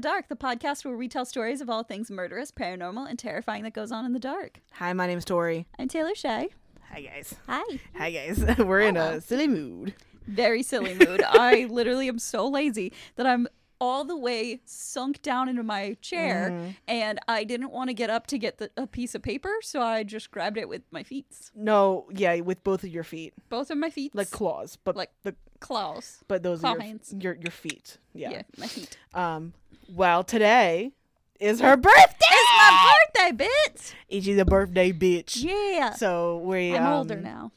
Murders in the Dark, the podcast where we tell stories of all things murderous, paranormal, and terrifying that goes on in the dark. Hi, my name's Tori. I'm Taylor Shay. Hi, guys. Hi. Hi, guys. We're in a silly mood. Very silly mood. I literally am so lazy that I'm all the way sunk down into my chair Mm-hmm. and I didn't want to get up to get the, a piece of paper, so I just grabbed it with my feet. No, yeah, with both of your feet, Both of my feet. like claws, but Like- the claws. but those claw are your, hands. your your feet. Yeah. Yeah. my feet. Um. Well, today is her birthday. It's my birthday, bitch! She's a birthday bitch. Yeah. So we. I'm um, older now.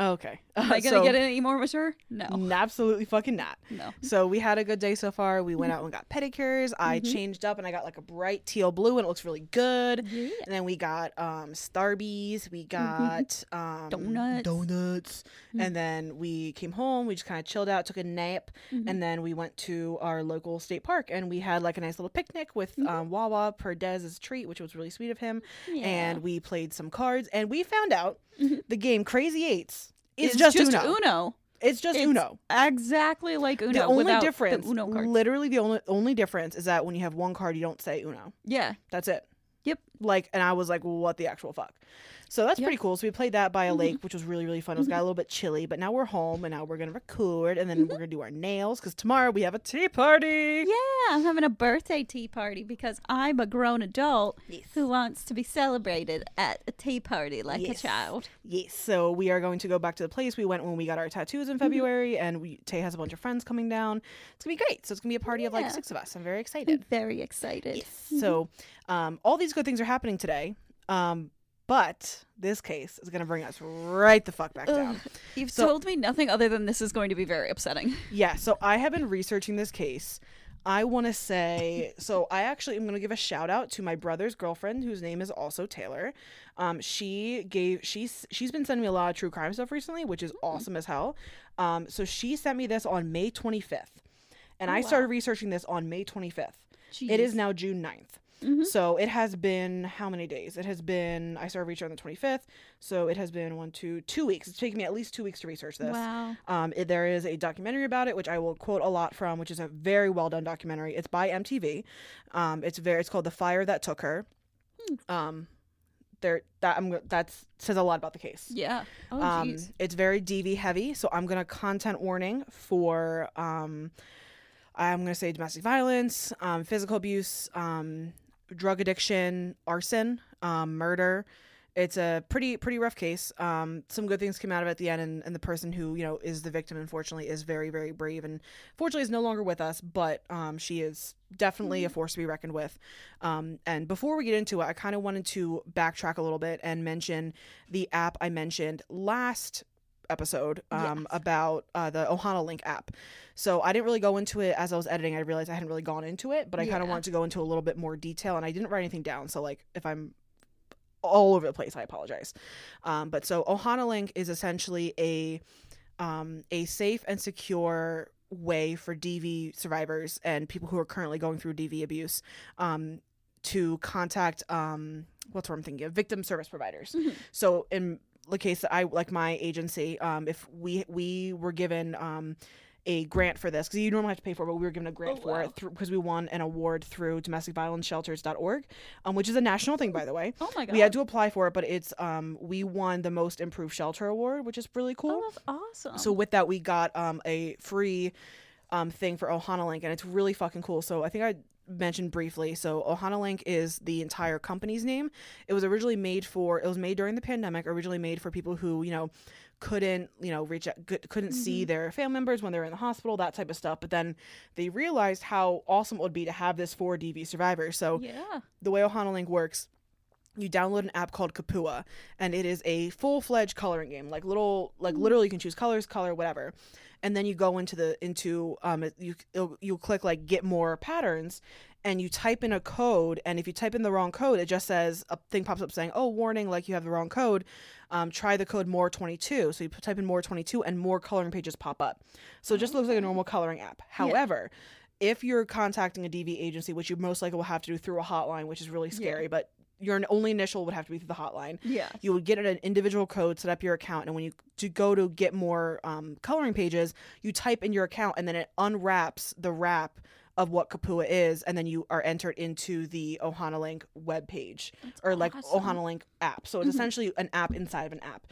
Okay. Am I gonna get any more mature? No. Absolutely fucking not. No. So we had a good day so far. We Mm-hmm. went out and got pedicures. I changed up and I got like a bright teal blue and it looks really good. Yeah. And then we got um Starbies. We got um Mm-hmm. Donuts. Donuts. Mm. And then we came home. We just kind of chilled out, took a nap, Mm-hmm. and then we went to our local state park and we had like a nice little picnic with Mm-hmm. um, Wawa per Des's treat, which was really sweet of him. Yeah. And we played some cards and we found out the game Crazy Eights is It's just, just Uno. Uno. It's just It's Uno. Exactly like Uno. The only difference, the Uno literally the only only difference is that when you have one card, you don't say Uno. yeah. That's it. Yep. Like, and I was like, what the actual fuck? So that's Yep. pretty cool. So we played that by Mm-hmm. a lake, which was really, really fun. It was got a little bit chilly, but now we're home and now we're going to record and then Mm-hmm. we're going to do our nails because tomorrow we have a tea party. Yeah, I'm having a birthday tea party because I'm a grown adult Yes. who wants to be celebrated at a tea party like Yes. a child. Yes. So we are going to go back to the place we went when we got our tattoos Mm-hmm. in February and we, Tay has a bunch of friends coming down. It's going to be great. So it's going to be a party of like six of us. I'm very I'm excited. very excited. Yes. So um, all these good things are happening today. Um, but this case is going to bring us right the fuck back down. You've So- told me nothing other than this is going to be very upsetting. Yeah, so I have been researching this case. I want to say, so I actually am going to give a shout out to my brother's girlfriend, whose name is also Taylor. Um, she gave she's she's been sending me a lot of true crime stuff recently, which is awesome as hell. Um, so she sent me this on May 25th, and Oh, I wow. started researching this on May 25th. It is now June 9th. Mhm. So it has been how many days? It has been I started researching on the 25th, so it has been one, two, two weeks. It's taken me at least two weeks to research this. Wow. Um, it, there is a documentary about it, which I will quote a lot from, which is a very well done documentary. It's by MTV. Um, it's very. It's called "The Fire That Took Her." Um, there that I'm that's says a lot about the case. Yeah. Oh, Um, it's very DV heavy, so I'm gonna content warning for um, I'm gonna say domestic violence, um, physical abuse, um, drug addiction, arson, um, murder. It's a pretty pretty rough case. Um, some good things came out of it at the end, and, and the person who you know is the victim, unfortunately, is very very brave, and fortunately is no longer with us. But um, she is definitely a force to be reckoned with. Um, and before we get into it, I kind of wanted to backtrack a little bit and mention the app I mentioned last episode um, Yes. about uh, the Ohana Link app. So I didn't really go into it as I was editing. I realized I hadn't really gone into it, but I kind of wanted to go into a little bit more detail, and I didn't write anything down. So like if I'm all over the place, I apologize. Um, but so Ohana Link is essentially a um, a safe and secure way for DV survivors and people who are currently going through DV abuse um, to contact um, what's what I'm thinking of victim service providers. Mhm. So in the case that I like my agency, um, if we we were given um, a grant for this because you normally have to pay for it, but we were given a grant Oh, for wow. it because we won an award through domesticviolenceshelters.org, um, which is a national thing by the way. Oh my god. We had to apply for it, but it's um we won the most improved shelter award, which is really cool. Oh, that's awesome. So with that, we got um a free um thing for Ohana Link, and it's really fucking cool. So I think I mentioned briefly. So Ohana Link is the entire company's name. It was originally made for. It was made during the pandemic. Originally made for people who you know couldn't you know reach out, cou- couldn't see their family members when they were in the hospital, that type of stuff. But then they realized how awesome it would be to have this for DV survivors. So yeah. the way Ohana Link works, you download an app called Kapua, and it is a full fledged coloring game. Like little, like literally, you can choose colors, color, whatever, and then you go into the into um it- you you click like get more patterns, and you type in a code, and if you type in the wrong code, it just says a thing pops up saying, "Oh, warning! Like you have the wrong code." Um, try the code more 22 so you type in more 22 and more coloring pages pop up so it just looks like a normal coloring app however if you're contacting a DV agency, which you most likely will have to do through a hotline, which is really scary, but your only initial would have to be through the hotline. Yeah. You would get an individual code, set up your account, and when you to go to get more um, coloring pages, you type in your account, and then it unwraps the wrap of what Kapua is, and then you are entered into the Ohana Link webpage or like awesome. Ohana Link app. So it's Mhm. essentially an app inside of an app.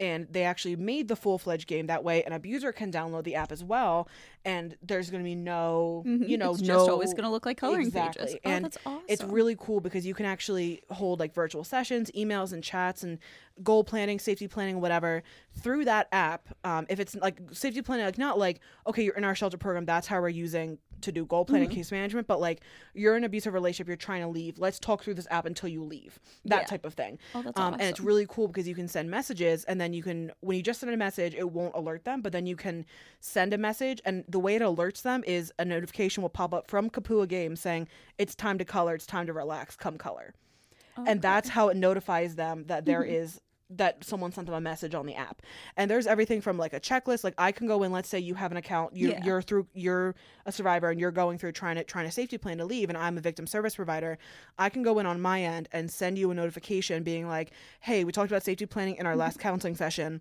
And they actually made the full fledged game that way. An abuser can download the app as well, and there's going to be no, Mhm. you know, it's no. just always going to look like coloring Exactly. pages. Oh, And that's awesome. It's really cool because you can actually hold like virtual sessions, emails, and chats, and goal planning, safety planning, whatever through that app. Um, if it's like safety planning, like not like okay, you're in our shelter program, that's how we're using to do goal planning, Mhm. case management, but like you're in an abusive relationship, you're trying to leave. Let's talk through this app until you leave. That Yeah. type of thing. Oh, that's Um, awesome. and it's really cool because you can send messages and then you can when you just send a message it won't alert them but then you can send a message and the way it alerts them is a notification will pop up from kapua games saying it's time to color it's time to relax come color oh, and Okay. that's how it notifies them that there mm-hmm. is that someone sent them a message on the app. And there's everything from like a checklist. Like i can go in let's say you have an account you, Yeah. you're through you're a survivor and you're going through trying to trying to safety plan to leave and i'm a victim service provider i can go in on my end and send you a notification being like hey we talked about safety planning in our mm-hmm. last counseling session.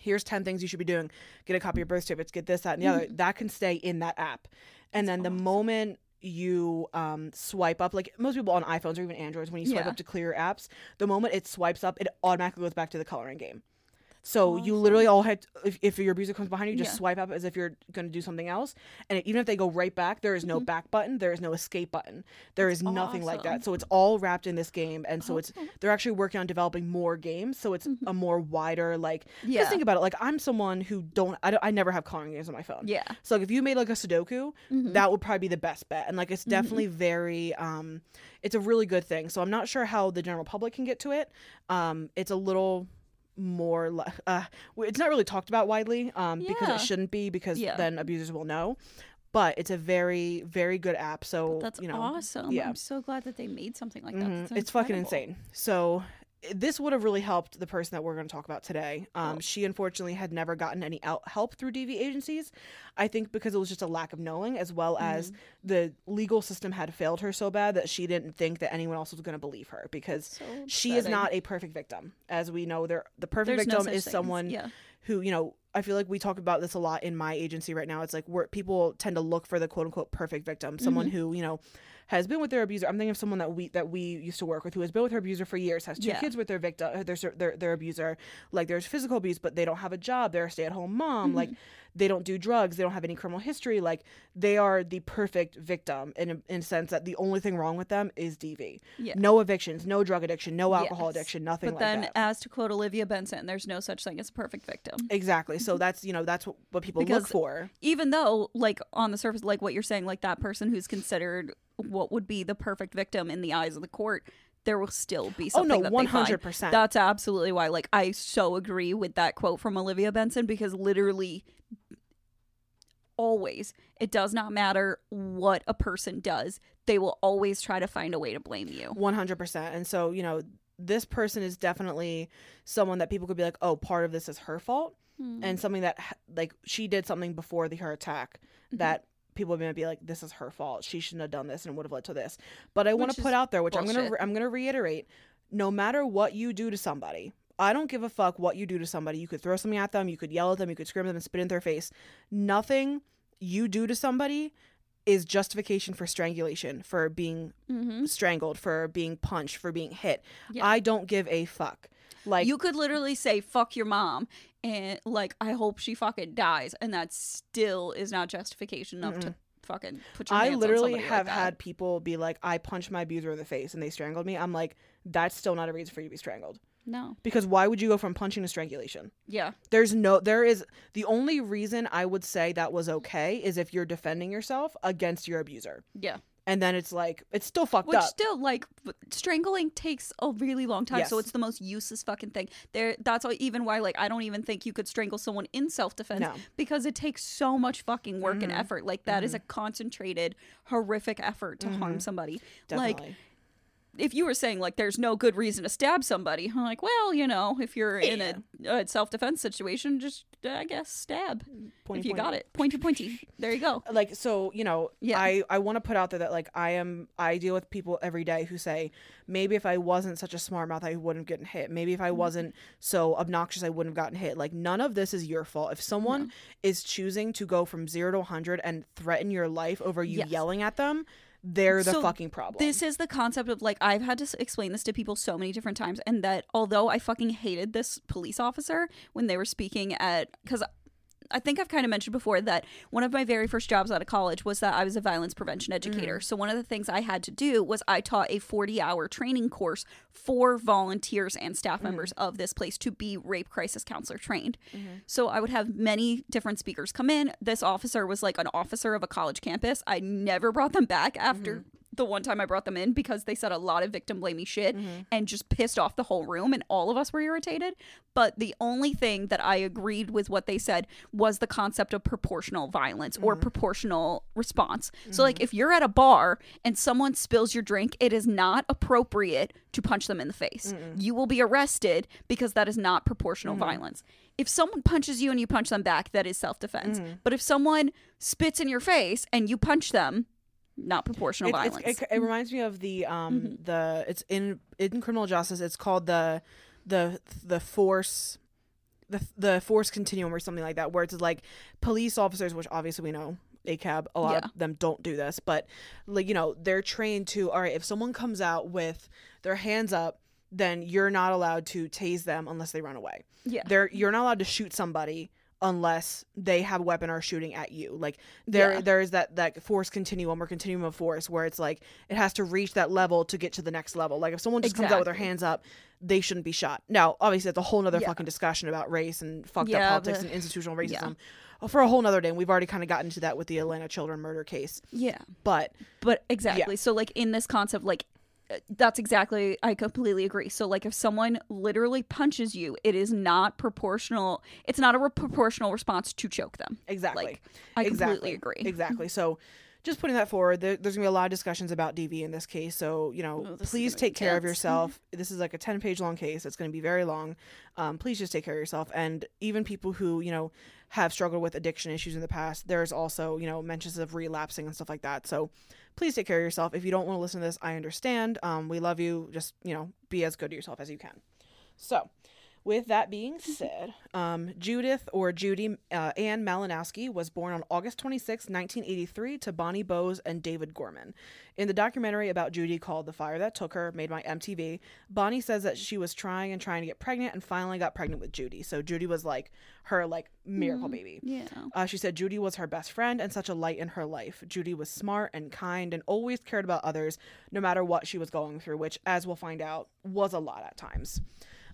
Here's 10 things you should be doing. Get a copy of your birth certificates get this that and the mm-hmm. other. That can stay in that app. And then the moment you um, swipe up like most people on iphones or even androids when you swipe Yeah. up to clear your apps the moment it swipes up it automatically goes back to the coloring game so you literally all had if, if your abuser comes behind you just Yeah. swipe up as if you're going to do something else and even if they go right back there is no back button there is no escape button There is nothing like that so it's all wrapped in this game and so it's they're actually working on developing more games so it's a more wider like Mm-hmm. Yeah. just think about it like i'm someone who don't I, don't I never have coloring games on my phone yeah. so like if you made like a sudoku Mhm. that would probably be the best bet and like Mm-hmm. it's definitely very um it's a really good thing so i'm not sure how the general public can get to it um it's a little more uh it's not really talked about widely um because it shouldn't be because Yeah. then abusers will know but it's a very very good app so That's you know awesome. yeah. I'm so glad that they made something like that. Mhm. It's fucking insane. So this would have really helped the person that we're going to talk about today. Um, Cool. She unfortunately had never gotten any out- help through DV agencies. I think because it was just a lack of knowing, as well as Mm-hmm. the legal system had failed her so bad that she didn't think that anyone else was going to believe her because So she is not a perfect victim. As we know, there the perfect There's victim such is thing as- someone Yeah. who you know i feel like we talk about this a lot in my agency right now it's like where people tend to look for the quote unquote perfect victim someone Mm-hmm. who you know has been with their abuser i'm thinking of someone that we that we used to work with who has been with her abuser for years has two Yeah. kids with their victim uh, their, their their abuser like there's physical abuse but they don't have a job they're a stay-at-home mom like Mm-hmm. they don't do drugs they don't have any criminal history like they are the perfect victim in a, in a sense that the only thing wrong with them is dv Yeah. no evictions no drug addiction no alcohol Yes. addiction nothing But like then, that as to quote Olivia Benson, there's no such thing as a perfect victim. exactly so that's you know that's what, what people look for Even though, like, on the surface, like what you're saying, like that person who's considered what would be the perfect victim in the eyes of the court, there will still be something. Oh, no, that they find. 100%. That's absolutely why. Like, I so agree with that quote from Olivia Benson because literally, always, it does not matter what a person does, they will always try to find a way to blame you. 100% and so you know this person is definitely someone that people could be like oh part of this is her fault Hmm. and something that like she did something before the her attack Mm-hmm. People to be like this is her fault she shouldn't have done this and would have led to this but i want to put out there which i'm going to re- i'm to reiterate no matter what you do to somebody I don't give a fuck what you do to somebody. You could throw something at them, you could yell at them, you could scream at them and spit in their face. Nothing you do to somebody is justification for strangulation, for being Mhm. strangled, for being punched, for being hit. Yeah. I don't give a fuck. Like you could literally say fuck your mom and like i hope she fucking dies and that still is not justification enough to fucking put your I hands literally have like had people be like, I punched my abuser in the face and they strangled me. I'm like, that's still not a reason for you to be strangled. no Because why would you go from punching to strangulation? yeah There's no, there is, the only reason I would say that was okay is if you're defending yourself against your abuser. yeah And then it's like, it's still fucked which up. still like strangling takes a really long time so it's the most useless fucking thing there that's why, even why like i don't even think you could strangle someone in self-defense No. Mm-hmm. because it takes so much fucking work and effort like that is a concentrated horrific effort to harm somebody like Definitely. If you were saying like there's no good reason to stab somebody, I'm like, well, you know, if you're in a, a self defense situation, just uh, I guess stab Pointy, if you got pointy. it. Pointy pointy. There you go. like so you know Yeah. i i want to put out there that like i am i deal with people every day who say maybe if i wasn't such a smart mouth i wouldn't have gotten hit maybe if i Mm-hmm. wasn't so obnoxious i wouldn't have gotten hit like none of this is your fault if someone is choosing to go from 0 to 100 and threaten your life over you Yes. yelling at them they're the So fucking problem This is the concept of like I've had to explain this to people so many different times, and that although I fucking hated this police officer when they were speaking at because. I think I've kind of mentioned before that one of my very first jobs out of college was that I was a violence prevention educator. Mm. So one of the things I had to do was I taught a 40-hour training course for volunteers and staff mm-hmm. members of this place to be rape crisis counselor trained. Mm-hmm. So I would have many different speakers come in. This officer was like an officer of a college campus. I never brought them back after mm-hmm. The one time I brought them in because they said a lot of victim blamey shit mm-hmm. and just pissed off the whole room and all of us were irritated. But the only thing that I agreed with what they said was the concept of proportional violence or mm-hmm. proportional response. So like mm-hmm. if you're at a bar and someone spills your drink, it is not appropriate to punch them in the face. You will be arrested because that is not proportional violence. If someone punches you and you punch them back, that is self-defense. But if someone spits in your face and you punch them, not proportional It- violence. It, it reminds me of the um Mm-hmm. the it's in in criminal justice. It's called the the the force the the force continuum or something like that, where it's like police officers, which obviously we know ACAB, a lot Yeah. of them don't do this, but like you know they're trained to all right. If someone comes out with their hands up, then you're not allowed to tase them unless they run away. yeah. They're you're not allowed to shoot somebody unless they have a weapon or are shooting at you. Like there Yeah. there's that that force continuum or continuum of force where it's like it has to reach that level to get to the next level. Like if someone just comes out with their hands up, they shouldn't be shot. Now, obviously that's a whole nother Yeah. fucking discussion about race and fucked Yeah, up politics but- and institutional racism. For a whole nother day, and we've already kind of gotten into that with the Atlanta children murder case. Yeah. But But exactly. So like in this concept like uh, that's exactly I completely agree. So like if someone literally punches you, it is not proportional. It's not a re- proportional response to choke them. exactly. Like I exactly. completely agree. Exactly. So, just putting that forward, there, there's gonna be a lot of discussions about DV in this case. So, you know, Oh, please take care of yourself. this is like a 10 page long case. It's gonna be very long. Um, please just take care of yourself. And even people who you know have struggled with addiction issues in the past, there's also you know mentions of relapsing and stuff like that. So, please take care of yourself. If you don't want to listen to this, I understand. Um, we love you. Just you know, be as good to yourself as you can. So, with that being said, um, Judith or Judy uh, Ann Malinowski was born on August 26, 1983, to Bonnie Bose and David Gorman. In the documentary about Judy called The Fire That Took Her, made by MTV, Bonnie says that she was trying and trying to get pregnant and finally got pregnant with Judy. So Judy was like her like miracle baby. Yeah. Uh, she said Judy was her best friend and such a light in her life. Judy was smart and kind and always cared about others, no matter what she was going through, which, as we'll find out, was a lot at times.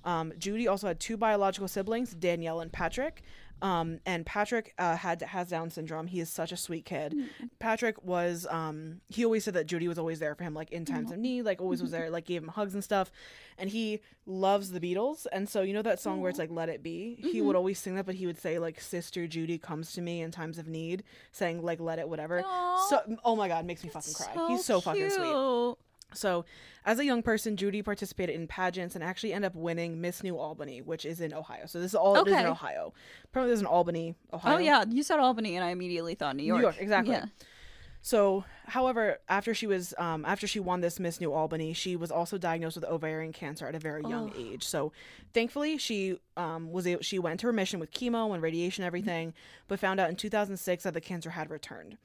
Um, Judy also had two biological siblings, Danielle and Patrick. Um, and Patrick uh, had has Down syndrome. He is such a sweet kid. Patrick was um, he always said that Judy was always there for him, like in times of need, like always was there, like gave him hugs and stuff. And he loves the Beatles, and so you know that song where it's like "Let It Be." He would always sing that, but he would say like "Sister Judy comes to me in times of need," saying like "Let it," whatever. Aw. So oh my god, makes me fucking cry. He's so fucking sweet. So, as a young person, Judy participated in pageants and actually ended up winning Miss New Albany, which is in Ohio. So this is all it is in Okay. Ohio. Apparently, there's an Albany, oh, Ohio. Oh yeah, you said Albany and I immediately thought New York. New York, exactly. Yeah. So, however, after she was um, after she won this Miss New Albany, she was also diagnosed with ovarian cancer at a very young Ugh. age. So, thankfully, she um, was able, she went into remission with chemo and radiation everything, but found out in 2006 that the cancer had returned.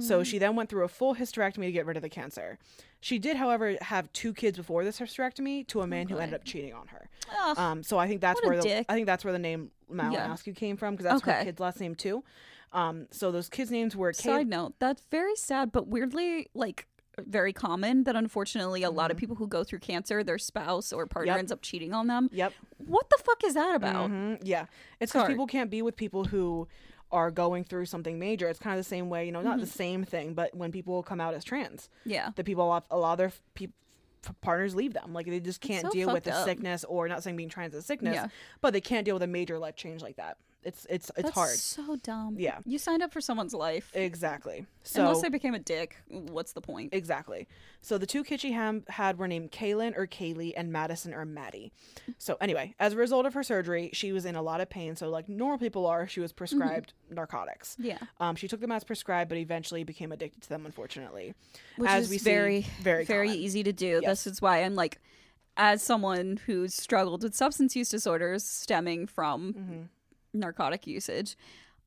So she then went through a full hysterectomy to get rid of the cancer. She did, however, have two kids before this hysterectomy to a man who ended up cheating on her. Ugh. Um, so I think that's where the dick. I think that's where the name Malinowski came from because that's her kid's last name too. Um, so those kids' names were Kay- Side note, that's very sad, but weirdly like very common that unfortunately a lot of people who go through cancer, their spouse or partner Mm-hmm. Yep. ends up cheating on them. Yep. What the fuck is that about? Mhm, Yeah, it's because people can't be with people who are going through something major. It's kind of the same way, you know, not the Mm-hmm. same thing, but when people come out as trans, Yeah. the people a lot, a lot of their peop partners leave them. Like they just can't so deal with the up. sickness, or not saying being trans is sickness, Yeah. but they can't deal with a major life change like that. It's it's it's That's hard. so dumb. Yeah. You signed up for someone's life. Exactly. So Unless they became a dick, what's the point? Exactly. So the two kids she ham- had were named Kaylin or Kaylee and Madison or Maddie. So anyway, as a result of her surgery, she was in a lot of pain. So like normal people are, she was prescribed narcotics. yeah. Um, she took them as prescribed, but eventually became addicted to them. Unfortunately, Which as is we see, very, very very common. easy to do. Yes. This is why I'm like, as someone who's struggled with substance use disorders stemming from Mhm. Narcotic usage,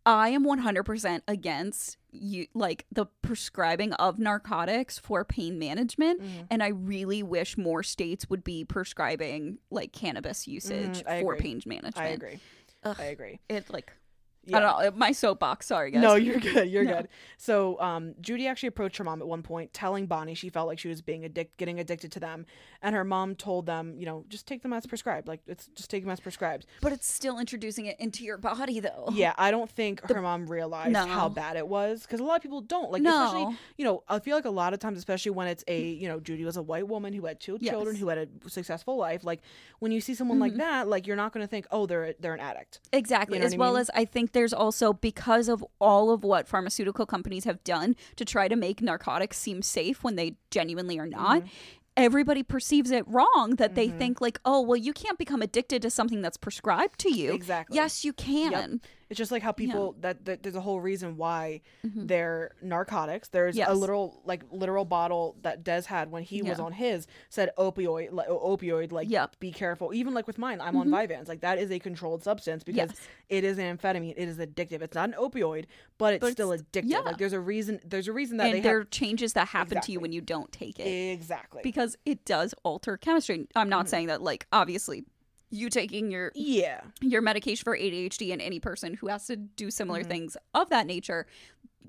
I am 100% against you like the prescribing of narcotics for pain management Mhm. and I really wish more states would be prescribing like cannabis usage Mhm, I for agree. pain management. I agree. Ugh. I agree. It like Yeah. I don't know, my soapbox, sorry guys. No, you're good. You're No. good. So, um, Judy actually approached her mom at one point, telling Bonnie she felt like she was being addic- getting addicted to them, and her mom told them, you know, just take them as prescribed. Like, it's just take them as prescribed. but it's still introducing it into your body though. Yeah, I don't think her mom realized No. how bad it was because a lot of people don't. Like, No. especially, you know, I feel like a lot of times, especially when it's a, you know, Judy was a white woman who had two Yes. children, who had a successful life. Like, when you see someone like Mhm. that, like, you're not going to think, oh, they're they're an addict. Exactly. You know as well mean? as I think there's also because of all of what pharmaceutical companies have done to try to make narcotics seem safe when they genuinely are not. Mm-hmm. Everybody perceives it wrong that they Mhm. think like, oh, well, you can't become addicted to something that's prescribed to you. Exactly. Yes, you can. It's just like how people that, that there's a whole reason why Mhm. they're narcotics. There's Yes. a literal like literal bottle that Des had when he was on his said opioid like opioid like Yep. be careful. Even like with mine, I'm on Vyvanse. Like that is a controlled substance because Yes. it is an amphetamine. It is addictive. It's not an opioid, but it's But still it's- addictive. yeah. Like there's a reason. There's a reason that And they there are changes that happen to you when you don't take it. exactly. Because it does alter chemistry. I'm not Mhm. saying that like obviously you taking your yeah. your medication for ADHD and any person who has to do similar Mhm. things of that nature,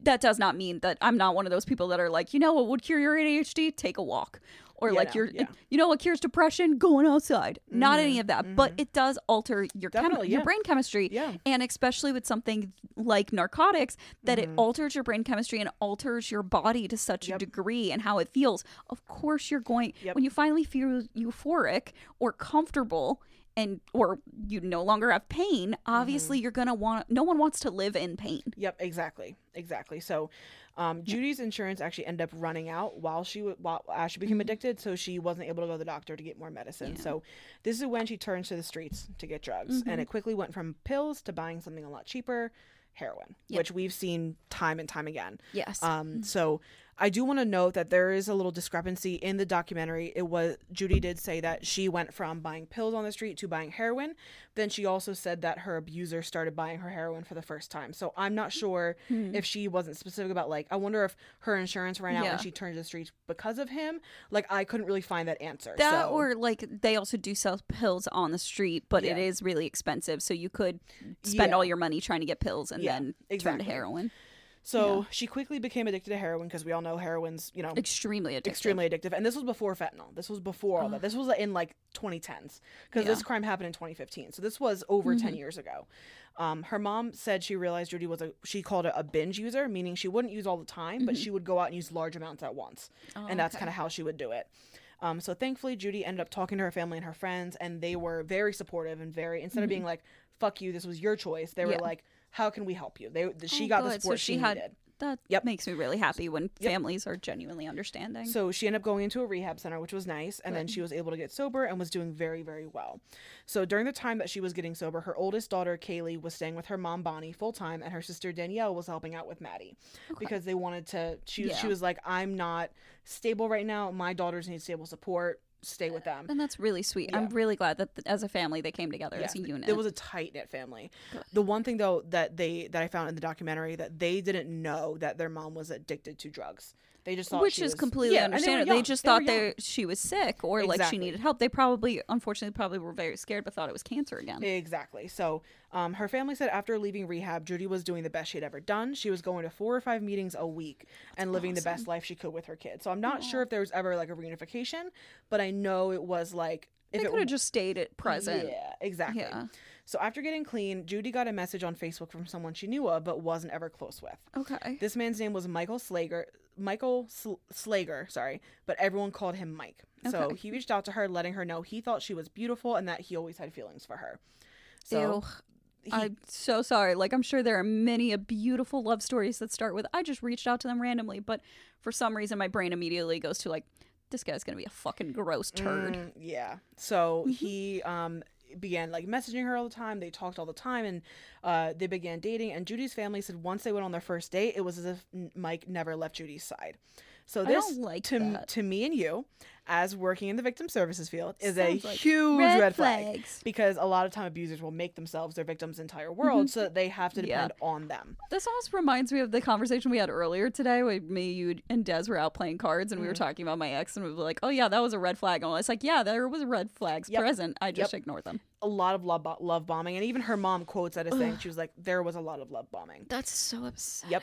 that does not mean that I'm not one of those people that are like, you know what would cure your ADHD? Take a walk. Or Yeah, like no, your yeah. you know what cures depression? Going outside. Not any Mhm, of that. But mhm. it does alter your chem- Definitely, your brain chemistry. Yeah. And especially with something like narcotics, that it Mhm. alters your brain chemistry and alters your body to such Yep. a degree and how it feels. Of course, you're going Yep. when you finally feel euphoric or comfortable and or you no longer have pain. Mm-hmm. Obviously, you're gonna want. No one wants to live in pain. Yep, exactly, exactly. So, um, Judy's insurance actually ended up running out while she w- while as she became addicted, so she wasn't able to go to the doctor to get more medicine. Mm-hmm. Yeah. So, this is when she turns to the streets to get drugs, Mm-hmm. and it quickly went from pills to buying something a lot cheaper, heroin, Yep. which we've seen time and time again. Yes. Um, so I do want to note that there is a little discrepancy in the documentary. It was Judy did say that she went from buying pills on the street to buying heroin. Then she also said that her abuser started buying her heroin for the first time. So I'm not sure hmm. if she wasn't specific about like I wonder if her insurance ran out Yeah. and she turned to the streets because of him. Like I couldn't really find that answer. that so, or like they also do sell pills on the street, but it Yeah. is really expensive. So you could spend Yeah. all your money trying to get pills and then turn to heroin. So she quickly became addicted to heroin because we all know heroin's you know Extremely addictive. extremely addictive. And this was before fentanyl. This was before all that. This was in like 2010s because Yeah. this crime happened in 2015. So this was over 10 years ago. Um, her mom said she realized Judy was a she called it a binge user, meaning she wouldn't use all the time, but she would go out and use large amounts at once, Oh, and that's okay. kind of how she would do it. Um, so thankfully, Judy ended up talking to her family and her friends, and they were very supportive and very instead of being like "fuck you," this was your choice. They were Mm-hmm. Yeah. like, "How can we help you?" They she Oh, got the good. So support she she, had- needed. That Yep. makes me really happy when families are genuinely understanding. So she ended up going into a rehab center, which was nice, and then she was able to get sober and was doing very, very well. So during the time that she was getting sober, her oldest daughter Kaylee was staying with her mom Bonnie full time, and her sister Danielle was helping out with Maddie because they wanted to. She she was like, "I'm not stable right now. My daughters need stable support. Stay with them." and that's really sweet. I'm really glad that th- as a family they came together as a unit. It was a tight knit family. Good. The one thing though that they that I found in the documentary that they didn't know that their mom was addicted to drugs. They just thought which she is was- completely Yeah, and they understandable. They, just They thought young. they she was sick or like she needed help. They probably, unfortunately, probably were very scared, but thought it was cancer again. Exactly. So, um, her family said after leaving rehab, Judy was doing the best she had ever done. She was going to four or five meetings a week and living the best life she could with her kids. So, I'm not sure if there was ever like a reunification, but I know it was like if they it could have just stayed at present. Yeah, exactly. Yeah. So, after getting clean, Judy got a message on Facebook from someone she knew of but wasn't ever close with. Okay. This man's name was Michael Slager. Michael Sl- Slager, sorry, but everyone called him Mike. So he reached out to her, letting her know he thought she was beautiful and that he always had feelings for her. So he, I'm so sorry. Like I'm sure there are many a beautiful love stories that start with I just reached out to them randomly, but for some reason my brain immediately goes to like this guy's gonna be a fucking gross turd. Mm, yeah. So Mm-hmm. he um began like messaging her all the time. They talked all the time, and uh, they began dating. And Judy's family said once they went on their first date, it was as if Mike never left Judy's side. So this, like to that. to me and you, as working in the victim services field, is a like huge red red, flag. flags. Because a lot of time abusers will make themselves their victim's entire world, so that they have to Mm-hmm. Yeah. depend on them. This almost reminds me of the conversation we had earlier today when me, you, and Des were out playing cards and we were Mm-hmm. talking about my ex and we were like, oh yeah, that was a red flag. And I was like, yeah, there was red flags Yep. present. I just Yep. ignored them. A lot of love, bo- love bombing, and even her mom quotes that as saying she was like, "There was a lot of love bombing." That's so upsetting. Yep.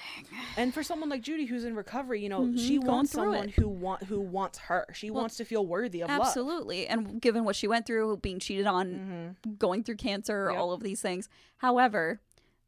And for someone like Judy who's in recovery, you know, she Mm-hmm. going wants someone it. who want who wants her. She wants to feel worthy of love. Absolutely. And given what she went through, being cheated on, going through cancer, Mm-hmm. Yep. all of these things. However,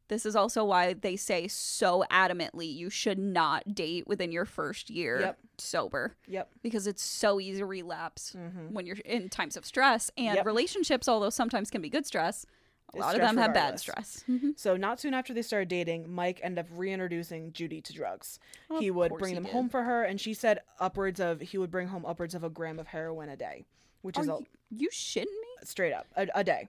this is also why they say so adamantly you should not date within your first year Yep. sober Yep. because it's so easy to relapse when you're in times of stress and Mm-hmm. Yep. relationships although sometimes can be good stress a lot of them have bad stress Mhm. So not soon after they started dating, Mike ended up reintroducing Judy to drugs. Of he would bring he them did. home for her, and she said upwards of he would bring home upwards of a gram of heroin a day, which Are is a, you, you shitting me straight up a, a day.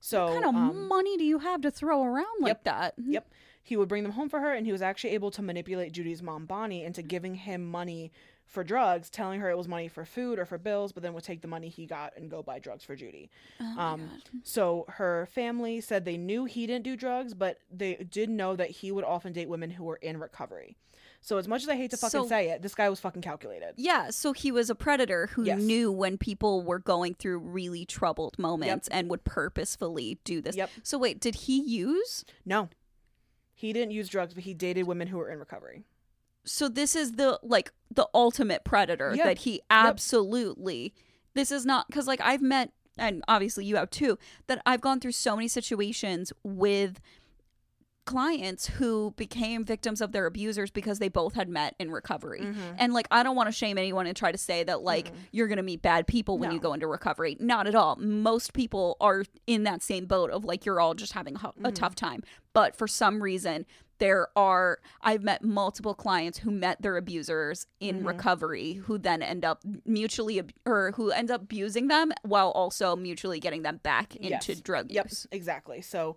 So what kind of um, money do you have to throw around like yep. that Yep. He would bring them home for her, and he was actually able to manipulate Judy's mom, Bonnie, into giving him money for drugs, telling her it was money for food or for bills, but then would take the money he got and go buy drugs for Judy. Oh um, so her family said they knew he didn't do drugs, but they did know that he would often date women who were in recovery. So as much as I hate to fucking So- say it, this guy was fucking calculated. Yeah, so he was a predator who Yes. knew when people were going through really troubled moments and would purposefully do this. Yep. So wait, did he use? No. He didn't use drugs, but he dated women who were in recovery. So this is the like the ultimate predator Yep. that he absolutely. This is not because like I've met and obviously you have too that I've gone through so many situations with clients who became victims of their abusers because they both had met in recovery. Mm-hmm. And like I don't want to shame anyone and try to say that like you're going to meet bad people when you go into recovery. Not at all. Most people are in that same boat of like you're all just having a, Mm-hmm. a tough time. But for some reason there are I've met multiple clients who met their abusers in Mm-hmm. recovery who then end up mutually ab- or who end up abusing them while also mutually getting them back into Yes. drug Yep, use. exactly. So,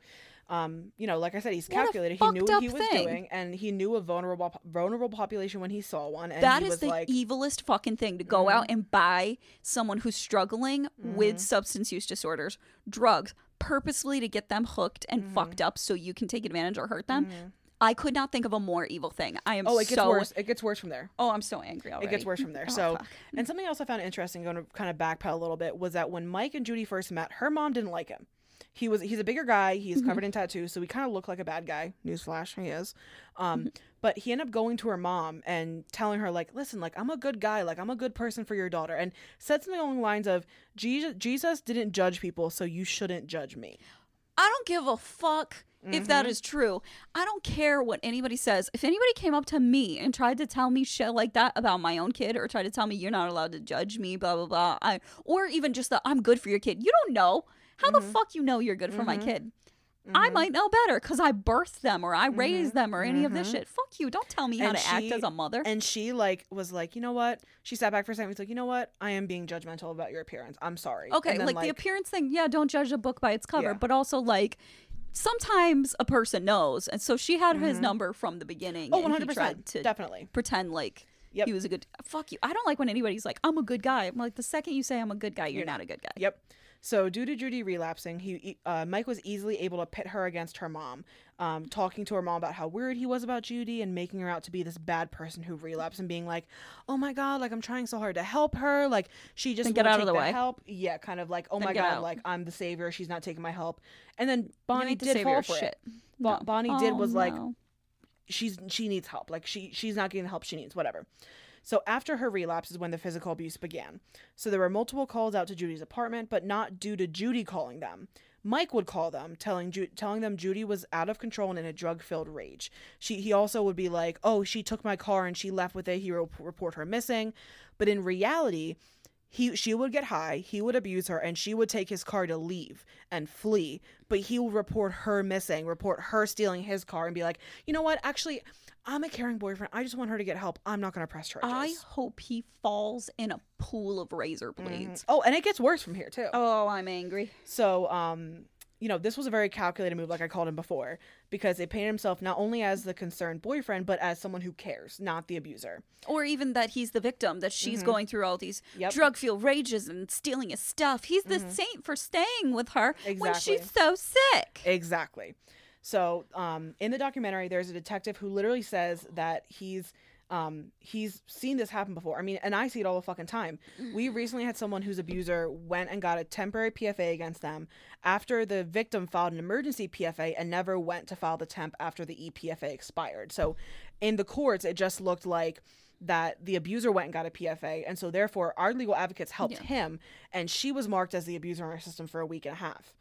um, you know, like I said, he's calculated. He knew what he was thing. doing, and he knew a vulnerable vulnerable population when he saw one. And That is the like, evilest fucking thing to go out and buy someone who's struggling with substance use disorders, drugs, purposely to get them hooked and fucked up so you can take advantage or hurt them. I could not think of a more evil thing. I am so oh, it gets so worse. It gets worse from there. Oh, I'm so angry already. It gets worse from there. Oh, so, fuck. and something else I found interesting, going to kind of backpedal a little bit, was that when Mike and Judy first met, her mom didn't like him. He was he's a bigger guy. He's Mm-hmm. covered in tattoos, so he kind of looked like a bad guy. Newsflash, he is. Um, Mm-hmm. but he ended up going to her mom and telling her like, "Listen, like I'm a good guy. Like I'm a good person for your daughter," and said something along the lines of, "Jesus, Jesus didn't judge people, so you shouldn't judge me." I don't give a fuck if Mm-hmm. that is true. I don't care what anybody says. If anybody came up to me and tried to tell me shit like that about my own kid or tried to tell me you're not allowed to judge me, blah blah blah, I, or even just that I'm good for your kid, you don't know. How Mm-hmm. the fuck you know you're good for my kid? I might know better because I birthed them or I raised them or any of this shit. Fuck you. Don't tell me how Mm-hmm. And to act as a mother. And she like was like, you know what? She sat back for a second. Was like, you know what? I am being judgmental about your appearance. I'm sorry. Okay, then, like, the appearance thing, yeah, don't judge a book by its cover, Yeah. but also like sometimes a person knows. And so she had his mm-hmm. number from the beginning. oh, one hundred tried percent, to definitely. pretend like Yep. he was a good fuck you. I don't like when anybody's like, I'm a good guy. I'm like the second you say I'm a good guy, you're, You're not a good guy. Yep. So due to Judy relapsing, he uh, Mike was easily able to pit her against her mom, um, talking to her mom about how weird he was about Judy and making her out to be this bad person who relapsed and being like, "Oh my god, like I'm trying so hard to help her, like she just Then get out of take the way. help." Yeah, kind of like, "Oh Then my god, out. like I'm the savior, she's not taking my help." And then Bonnie did fall for shit. it. Bo- No. Bonnie did Oh, was like, she's she needs help. Like she she's not getting the help she needs, whatever. So after her relapse is when the physical abuse began. So there were multiple calls out to Judy's apartment, but not due to Judy calling them. Mike would call them, telling Ju- telling them Judy was out of control and in a drug-filled rage. She he also would be like, "Oh, she took my car and she left with it." He would report her missing, but in reality, he she would get high, he would abuse her, and she would take his car to leave and flee. But he would report her missing, report her stealing his car, and be like, you know what? Actually, I'm a caring boyfriend. I just want her to get help. I'm not gonna press charges. I hope he falls in a pool of razor blades. oh, and it gets worse from here too. Oh, I'm angry. So, um, you know, this was a very calculated move, like I called him before, because they painted himself not only as the concerned boyfriend, but as someone who cares, not the abuser. Or even that he's the victim, that she's going through all these Yep. drug fueled rages and stealing his stuff. He's the saint for staying with her when she's so sick. Exactly. So, um, in the documentary, there's a detective who literally says that he's um he's seen this happen before. I mean, and I see it all the fucking time. We recently had someone whose abuser went and got a temporary PFA against them after the victim filed an emergency PFA and never went to file the temp after the EPFA expired. So, in the courts, it just looked like that the abuser went and got a PFA, and so therefore our legal advocates helped Yeah. him, and she was marked as the abuser in our system for a week and a half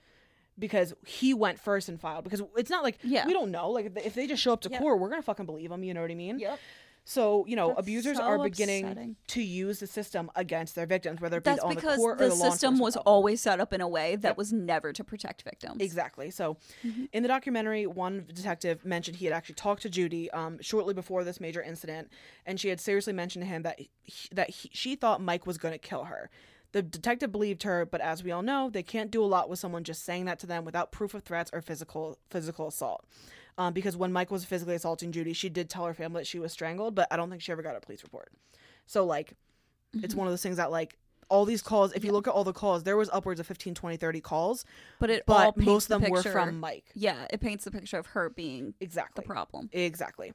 because he went first and filed. Because it's not like Yeah. we don't know. Like if they- if they just show up to Yep. court, we're gonna fucking believe them. You know what I mean? Yep. So you know, That's abusers so are beginning upsetting. to use the system against their victims, whether it be That's on because the court the or the system was level. always set up in a way that was never to protect victims. Exactly. So, Mm-hmm. in the documentary, one detective mentioned he had actually talked to Judy um, shortly before this major incident, and she had seriously mentioned to him that he, that he, she thought Mike was going to kill her. The detective believed her, but as we all know, they can't do a lot with someone just saying that to them without proof of threats or physical physical assault. Um, because when Mike was physically assaulting Judy, she did tell her family that she was strangled, but I don't think she ever got a police report. So like, Mm-hmm. it's one of those things that like all these calls. If you look at all the calls, there was upwards of 15, 20, 30 calls But it all but most of the them were from Mike. Yeah, it paints the picture of her being exactly the problem. Exactly.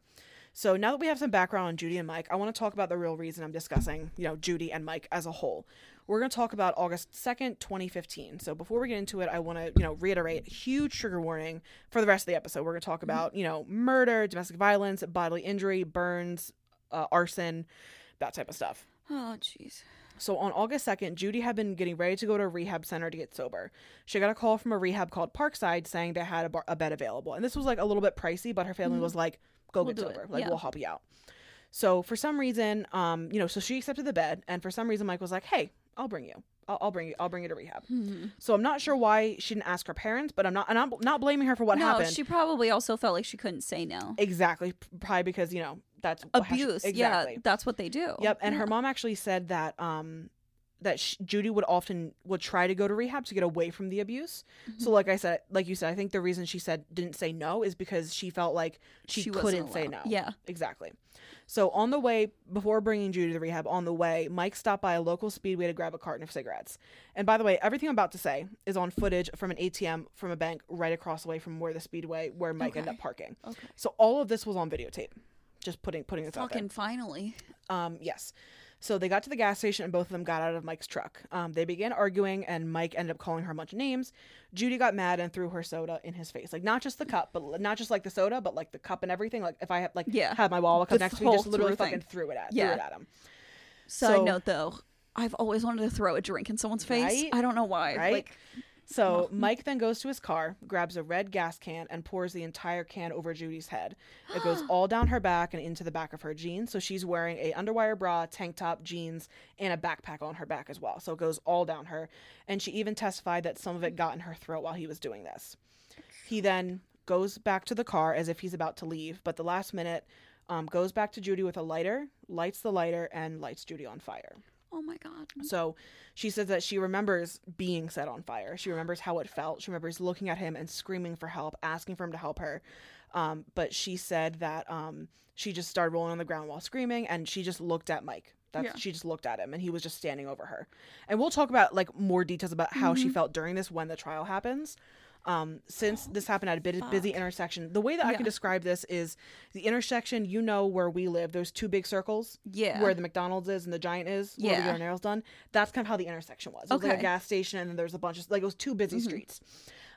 So now that we have some background on Judy and Mike, I want to talk about the real reason I'm discussing, you know, Judy and Mike as a whole. We're going to talk about August 2nd, 2015. So before we get into it, I want to, you know, reiterate huge trigger warning for the rest of the episode. We're going to talk about, you know, murder, domestic violence, bodily injury, burns, uh, arson, that type of stuff. Oh, jeez. So on August 2nd, Judy had been getting ready to go to a rehab center to get sober. She got a call from a rehab called Parkside saying they had a, bar- a bed available. And this was like a little bit pricey, but her family was like, go Mm-hmm. We'll get do it. sober. Like, Yeah. we'll help you out. So for some reason, um, you know, so she accepted the bed. And for some reason, Mike was like, hey, I'll bring you. I'll, I'll bring you. I'll bring you to rehab. Hmm. So I'm not sure why she didn't ask her parents, but I'm not, and I'm not blaming her for what no, happened. she probably also felt like she couldn't say no. Exactly. Probably because, you know, that's how she- Abuse. exactly. Yeah, that's what they do. Yep, and Yeah. her mom actually said that um that sh- Judy would often would try to go to rehab to get away from the abuse. Mm-hmm. So like I said, like you said, I think the reason she said didn't say no is because she felt like she, She couldn't say no. Yeah. Exactly. So on the way before bringing Judy to rehab, on the way, Mike stopped by a local speedway to grab a carton of cigarettes. And by the way, everything I'm about to say is on footage from an ATM from a bank right across the way from where the speedway where Mike ended up parking. Okay. So all of this was on videotape. Just putting putting this out there. Fucking finally. Um, yes. So they got to the gas station and both of them got out of Mike's truck. Um, they began arguing and Mike ended up calling her a bunch of names. Judy got mad and threw her soda in his face. Like not just the cup, but not just like the soda, but like the cup and everything. Like if I had like Yeah. had my wall cup next to me, just literally through fucking threw it at Yeah. threw it at him. Side So- note though, I've always wanted to throw a drink in someone's face. Right? I don't know why. Right? Like So Mike then goes to his car, grabs a red gas can, and pours the entire can over Judy's head. It goes all down her back and into the back of her jeans. So she's wearing a underwire bra, tank top, jeans, and a backpack on her back as well. So it goes all down her. And she even testified that some of it got in her throat while he was doing this. He then goes back to the car as if he's about to leave, but the last minute um, goes back to Judy with a lighter, lights the lighter, and lights Judy on fire. Oh my god. So she says that she remembers being set on fire. She remembers how it felt. She remembers looking at him and screaming for help, asking for him to help her. Um, but she said that um, she just started rolling on the ground while screaming, and she just looked at Mike. That's Yeah. she just looked at him, and he was just standing over her. And we'll talk about like more details about how Mm-hmm. she felt during this when the trial happens. Um, since this happened at a bit busy intersection, the way that I can describe this is the intersection. You know where we live. Those two big circles Yeah. where the McDonald's is and the Giant is, where we get Yeah. our nails done. That's kind of how the intersection was. It was like a Okay. gas station, and then there's a bunch of like it was two busy Mhm. streets.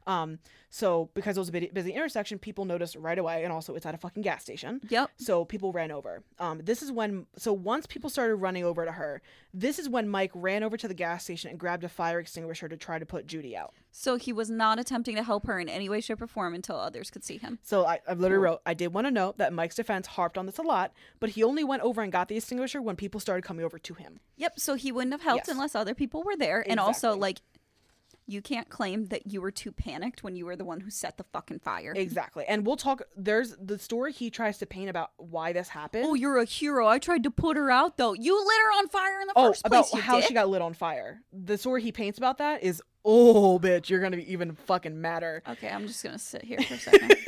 Um, so because it was a busy, busy intersection, people noticed right away, and also it's at a fucking gas station. Yep. So people ran over. Um, this is when, so once people started running over to her, this is when Mike ran over to the gas station and grabbed a fire extinguisher to try to put Judy out. So he was not attempting to help her in any way, shape, or form until others could see him. So I, I literally wrote, I did want to note that Mike's defense harped on this a lot, but he only went over and got the extinguisher when people started coming over to him. Yep. So he wouldn't have helped Yes. unless other people were there. And also, like, you can't claim that you were too panicked when you were the one who set the fucking fire. Exactly. And we'll talk, there's the story he tries to paint about why this happened. Oh, you're a hero. I tried to put her out though. You lit her on fire in the Oh, first about place. you how she got lit on fire. The story he paints about that is, oh, bitch, you're going to be even fucking madder. Okay, I'm just gonna sit here for a second.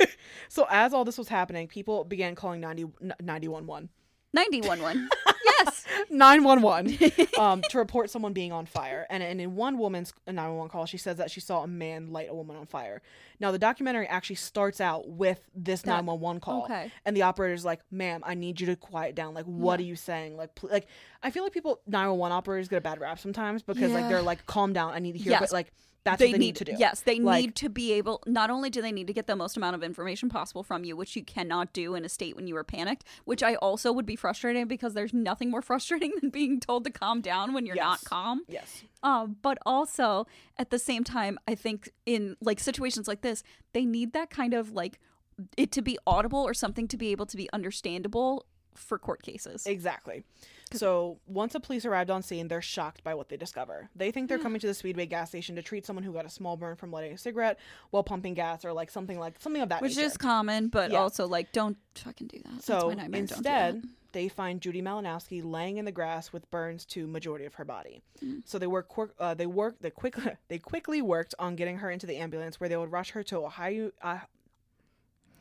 So as all this was happening, people began calling 90, 911. 91 one. yes. 911 um, to report someone being on fire. And, and in one woman's 911 call, she says that she saw a man light a woman on fire. Now, the documentary actually starts out with this That- 911 call. okay. And the operator's like, ma'am, I need you to quiet down. Like, what Yeah. are you saying? Like, pl- like I feel like people, 911 operators get a bad rap sometimes because, like, they're like, calm down. I need to hear. Yes. But, like, that's what they need, to do. Yes, they Like- need to be able. Not only do they need to get the most amount of information possible from you, which you cannot do in a state when you are panicked, which I also would be frustrating because there's nothing more frustrating than being told to calm down when you're not calm. Yes. Um, but also at the same time, I think in like situations like this, they need that kind of like it to be audible or something to be able to be understandable for court cases. Exactly. So once the police arrived on scene, they're shocked by what they discover. They think they're coming to the Speedway gas station to treat someone who got a small burn from lighting a cigarette while pumping gas, or like something like something of that which nature. is common, but Yeah. also like don't fucking do that. That's so my nightmare. Don't do instead, they find Judy Malinowski laying in the grass with burns to majority of her body. Mm. So they work. quir- Uh, they work. They quickly. They quickly worked on getting her into the ambulance, where they would rush her to Ohio. Uh,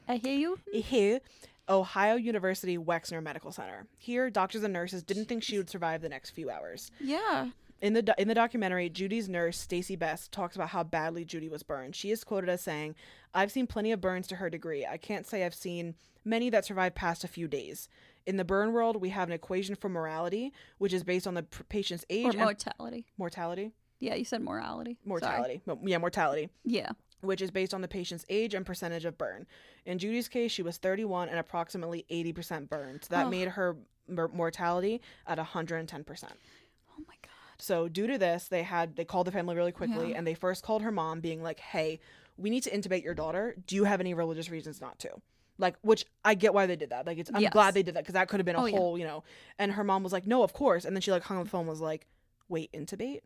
I hear you. Ohio, Ohio University Wexner Medical Center. Here, doctors and nurses didn't think she would survive the next few hours. Yeah. In the do- in the documentary, Judy's nurse Stacy Best talks about how badly Judy was burned. She is quoted as saying, "I've seen plenty of burns to her degree. I can't say I've seen many that survive past a few days. In the burn world, we have an equation for morality, which is based on the p- patient's age Or and mortality. mortality, Yeah, you said morality. Mortality, Mo- yeah, mortality." Yeah. Which is based on the patient's age and percentage of burn. In Judy's case, she was 31 and approximately 80% burned. So that Oh. made her mor- mortality at 110%. Oh my god. So due to this, they had they called the family really quickly Yeah. and they first called her mom being like, "Hey, we need to intubate your daughter. Do you have any religious reasons not to?" Like which I get why they did that. Like it's I'm Yes. glad they did that cuz that could have been a Oh, yeah. whole, you know. And her mom was like, "No, of course." And then she like hung up the phone and was like, "Wait, intubate?"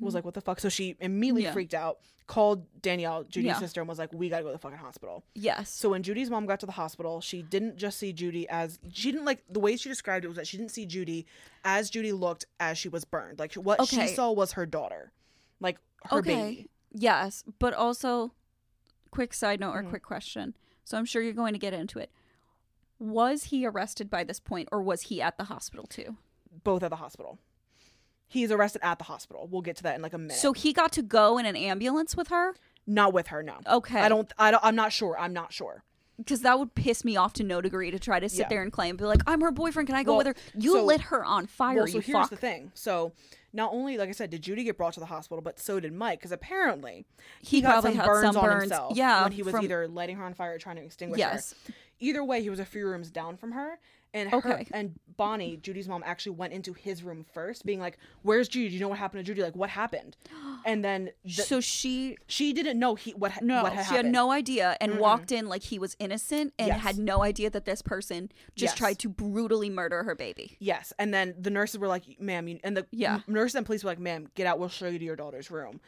Was like, "What the fuck?" So she immediately Mm-hmm. Yeah. freaked out, called Danielle, Judy's Yeah. sister and was like, "We got to go to the fucking hospital." Yes. So when Judy's mom got to the hospital, she didn't just see Judy as she didn't like the way she described it was that she didn't see Judy as Judy looked as she was burned. Like what Okay. she saw was her daughter, like her okay. baby. Yes, but also, quick side note or Mhm. quick question. So I'm sure you're going to get into it. Was he arrested by this point, or was he at the hospital too? Both at the hospital. He's arrested at the hospital. We'll get to that in like a minute. So he got to go in an ambulance with her. not with her, no. Okay, I don't. I don't. I'm not sure. I'm not sure. because that would piss me off to no degree to try to sit Yeah. there and claim, be like, "I'm her boyfriend. Can I go Well, with her?" You so- lit her on fire. well, so you here's fuck. the thing. So not only, like I said, did Judy get brought to the hospital, but so did Mike, because apparently He, got probably some had burns some on burns. himself yeah, when he was from- either lighting her on fire or trying to extinguish her. yes. either way he was a few rooms down from her and her Okay. and bonnie judy's mom actually went into his room first being like where's judy do you know what happened to judy like what happened and then the, so she she didn't know he what ha- No, what had she had no idea and Mm-mm. walked in like he was innocent and Yes. had no idea that this person just Yes. tried to brutally murder her baby. yes and then the nurses were like ma'am you, and the Yeah. nurses and police were like ma'am get out we'll show you to your daughter's room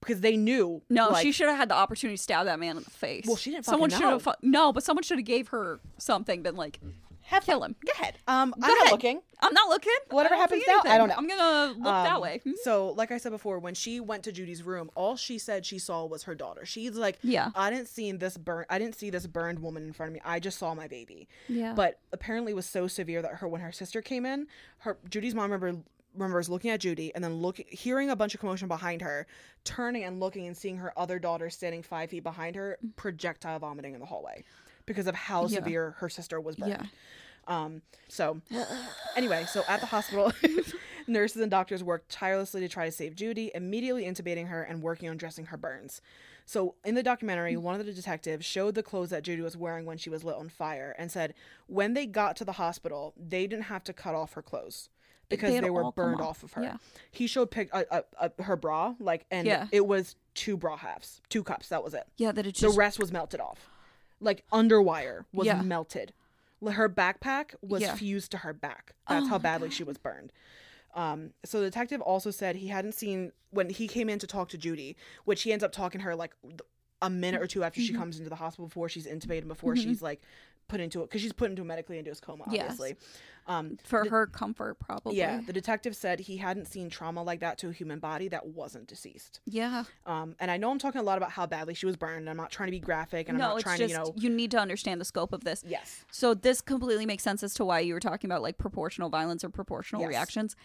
because they knew No, like, she should have had the opportunity to stab that man in the face. Well, she didn't Someone should have. No, but someone should have gave her something. Been like, have kill him. go ahead um Go i'm not looking I'm not looking. Whatever I don't see happens now, I don't know. I'm gonna look that Um, way. Hmm? So, like I said before, when she went to Judy's room, all she said she saw was her daughter. She's like, Yeah. I didn't see this burn. I didn't see this burned woman in front of me. I just saw my baby." Yeah. But apparently, it was so severe that her when her sister came in, her Judy's mom remember remembers looking at Judy and then looking, hearing a bunch of commotion behind her, turning and looking and seeing her other daughter standing five feet behind her, projectile vomiting in the hallway because of how Yeah. severe her sister was burned. yeah. Um, so anyway, so at the hospital, nurses and doctors worked tirelessly to try to save Judy, immediately intubating her and working on dressing her burns. So in the documentary, one of the detectives showed the clothes that Judy was wearing when she was lit on fire and said when they got to the hospital, they didn't have to cut off her clothes because had they were burned off. of her. Yeah. He showed pic- uh, uh, uh, her bra, like, and Yeah. it was two bra halves, two cups. That was it. Yeah, that it's The rest was melted off, like underwire was Yeah. melted. Her backpack was Yeah. fused to her back. That's Oh how badly she was burned. Um, so the detective also said he hadn't seen when he came in to talk to Judy, which he ends up talking to her like a minute or two after she Mhm. comes into the hospital before she's intubated, before Mhm. she's like put into it because she's put into medically into his coma, Yes. obviously. Um, for the- her comfort, probably. yeah, the detective said he hadn't seen trauma like that to a human body that wasn't deceased. yeah. Um, and I know I'm talking a lot about how badly she was burned. And I'm not trying to be graphic, and I'm not trying just to, you know, you need to understand the scope of this. yes, So this completely makes sense as to why you were talking about like proportional violence or proportional Yes. reactions.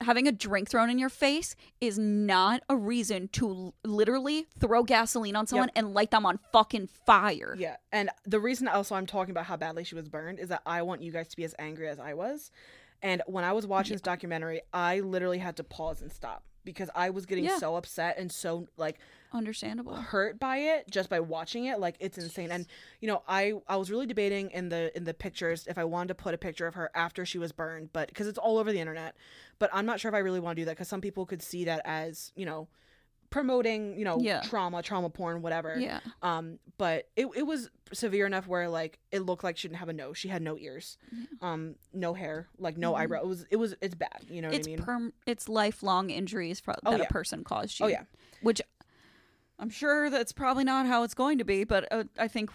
Having a drink thrown in your face is not a reason to l- literally throw gasoline on someone and light them on fucking fire. yeah. And the reason also I'm talking about how badly she was burned is that I want you guys to be as angry as I was. And when I was watching this documentary, I literally had to pause and stop because I was getting Yeah. so upset and so like Understandable. hurt by it just by watching it like it's insane and you know i i was really debating in the in the pictures if i wanted to put a picture of her after she was burned but because it's all over the internet but i'm not sure if i really want to do that because some people could see that as you know promoting you know Yeah. trauma trauma porn whatever Yeah. um but it, it was severe enough where like it looked like she didn't have a nose she had no ears um no hair like no Mhm. eyebrow it was it was it's bad you know what It's i mean perm it's lifelong injuries Oh, that yeah. a person caused you. oh yeah Which I'm sure that's probably not how it's going to be, but uh, I think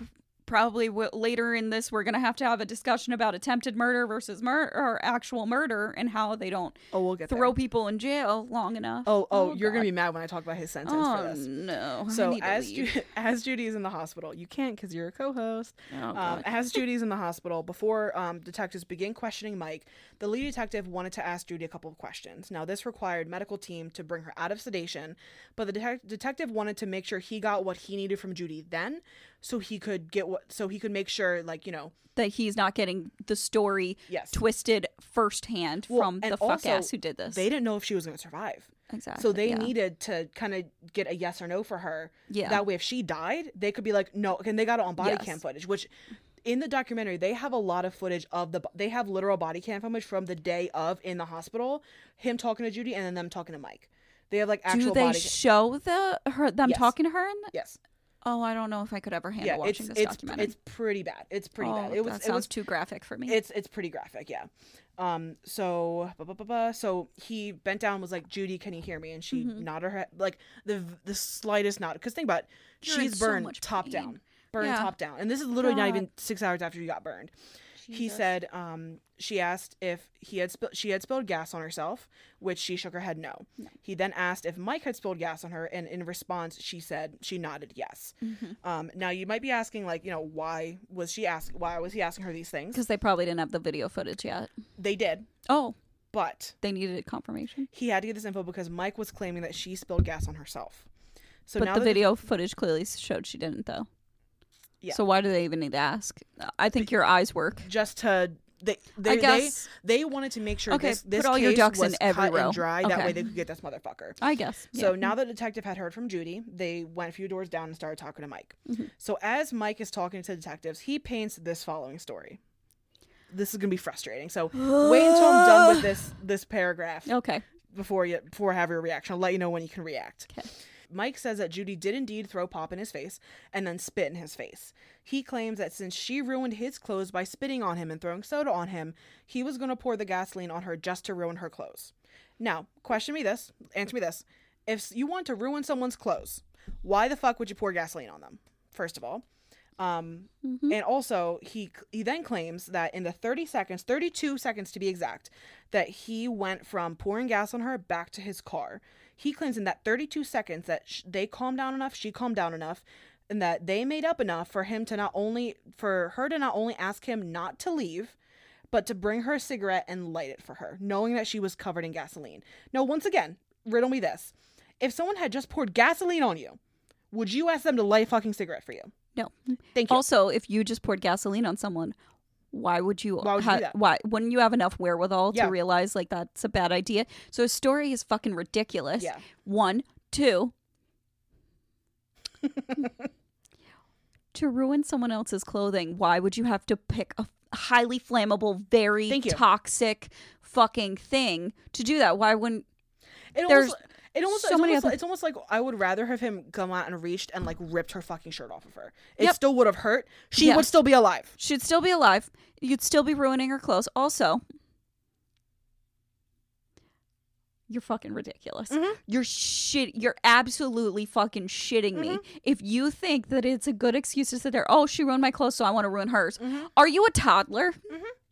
probably w- later in this we're going to have to have a discussion about attempted murder versus murder or actual murder and how they don't oh we'll get throw there. people in jail long enough. oh oh, Oh, you're gonna be mad when i talk about his sentence oh for this no. So as. Ju- as Judy's in the hospital, you can't because you're a co-host. Oh, Um, as Judy's in the hospital, before um, detectives begin questioning Mike, the lead detective wanted to ask Judy a couple of questions. Now this required medical team to bring her out of sedation, but the detec- detective wanted to make sure he got what he needed from Judy then, so he could get what so he could make sure like you know that he's not getting the story yes twisted firsthand Well, from the fuck ass who did this. they didn't know if she was going to survive, exactly. so they yeah. needed to kind of get a yes or no for her. yeah. That way, if she died, they could be like, no, and they got it on body Yes. cam footage, which in the documentary, they have a lot of footage of the, they have literal body cam footage from the day of in the hospital, him talking to Judy and then them talking to Mike. They have like actual Do they body. show the her them Yes. talking to her? In the- yes. Oh, I don't know if I could ever handle Yeah. It's, watching this it's, documentary. it's pretty bad. It's pretty oh, bad. It was, that it was, too graphic for me. it's, it's pretty graphic. Yeah. Um, so, ba, ba, ba. so he bent down and was like, Judy, can you hear me? And she Mhm. nodded her head, like the, the slightest nod. Cause think about it. You're She's burned much top pain. down, burned Yeah. top down. And this is literally not even six hours after you got burned. He said um, she asked if he had sp- she had spilled gas on herself, which she shook her head no. No. He then asked if Mike had spilled gas on her, and in response, she said she nodded yes. Mhm. Um, now you might be asking, like, you know, why was she asking? why was he asking her these things? because they probably didn't have the video footage yet. They did, Oh, but they needed a confirmation. he had to get this info because Mike was claiming that she spilled gas on herself. So but now the video footage clearly showed she didn't, though. Yeah. So why do they even need to ask? I think your eyes work. just to they they, I guess. they they wanted to make sure Okay, this this put all your case ducks in was every cut row. and dry. That way they could get this motherfucker. I guess. So yeah. now the detective had heard from Judy, they went a few doors down and started talking to Mike. Mhm. So as Mike is talking to detectives, he paints this following story. This is gonna be frustrating. So wait until I'm done with this this paragraph Okay. before you before I have your reaction. I'll let you know when you can react. 'Kay. Mike says that Judy did indeed throw pop in his face and then spit in his face. He claims that since she ruined his clothes by spitting on him and throwing soda on him, he was going to pour the gasoline on her just to ruin her clothes. Now, question me this, answer me this. If you want to ruin someone's clothes, why the fuck would you pour gasoline on them? First of all, um, Mhm. and also he he then claims that in the 30 seconds, 32 seconds to be exact, that he went from pouring gas on her back to his car. He claims in that 32 seconds that sh- they calmed down enough, she calmed down enough, and that they made up enough for him to not only for her to not only ask him not to leave, but to bring her a cigarette and light it for her, knowing that she was covered in gasoline. Now, once again, riddle me this. If someone had just poured gasoline on you, would you ask them to light a fucking cigarette for you? No. Thank you. Also, if you just poured gasoline on someone, why would you? Why would you ha- that? Why wouldn't you have enough wherewithal Yeah. to realize like that's a bad idea? So his story is fucking ridiculous. Yeah. One, two. to ruin someone else's clothing, why would you have to pick a highly flammable, very toxic fucking thing to do that? Why wouldn't It There's almost, it almost, so it's, many almost other- like, it's almost like I would rather have him come out and reached and like ripped her fucking shirt off of her. It Yep. still would have hurt. She would still be alive. she'd still be alive? You'd still be ruining her clothes. Also, you're fucking ridiculous. Mhm. You're shit. You're absolutely fucking shitting me. If you think that it's a good excuse to sit there, oh, she ruined my clothes, so I want to ruin hers. Mhm. Are you a toddler?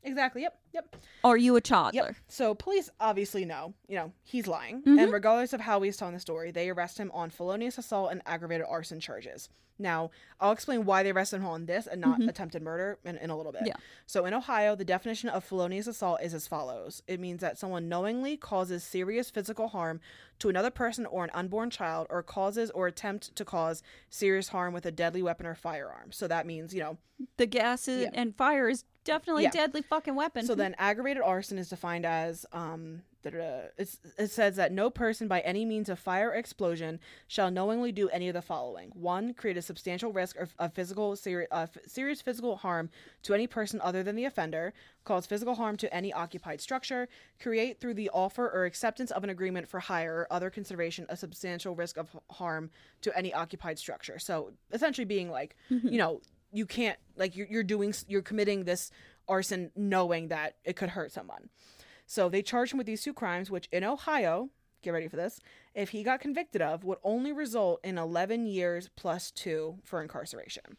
Exactly. Yep. Yep. Are you a toddler? Yep. So police obviously know, you know, he's lying. Mhm. And regardless of how he's telling the story, they arrest him on felonious assault and aggravated arson charges. Now, I'll explain why they arrested him on this and not attempted murder in, in a little bit. Mm-hmm. Yeah. So in Ohio, the definition of felonious assault is as follows. It means that someone knowingly causes serious physical harm to another person or an unborn child or causes or attempt to cause serious harm with a deadly weapon or firearm. So that means, you know, The gas is, Yeah. and fire is definitely Yeah. a deadly fucking weapon. So then, aggravated arson is defined as um, it says that no person by any means of fire or explosion shall knowingly do any of the following: one, create a substantial risk of, of physical seri- uh, serious physical harm to any person other than the offender, cause physical harm to any occupied structure, create through the offer or acceptance of an agreement for hire or other consideration a substantial risk of harm to any occupied structure. So essentially, being like, you know, you can't like you're, you're doing you're committing this arson knowing that it could hurt someone. So they charged him with these two crimes, which in Ohio, get ready for this, if he got convicted of, would only result in 11 years plus two for incarceration.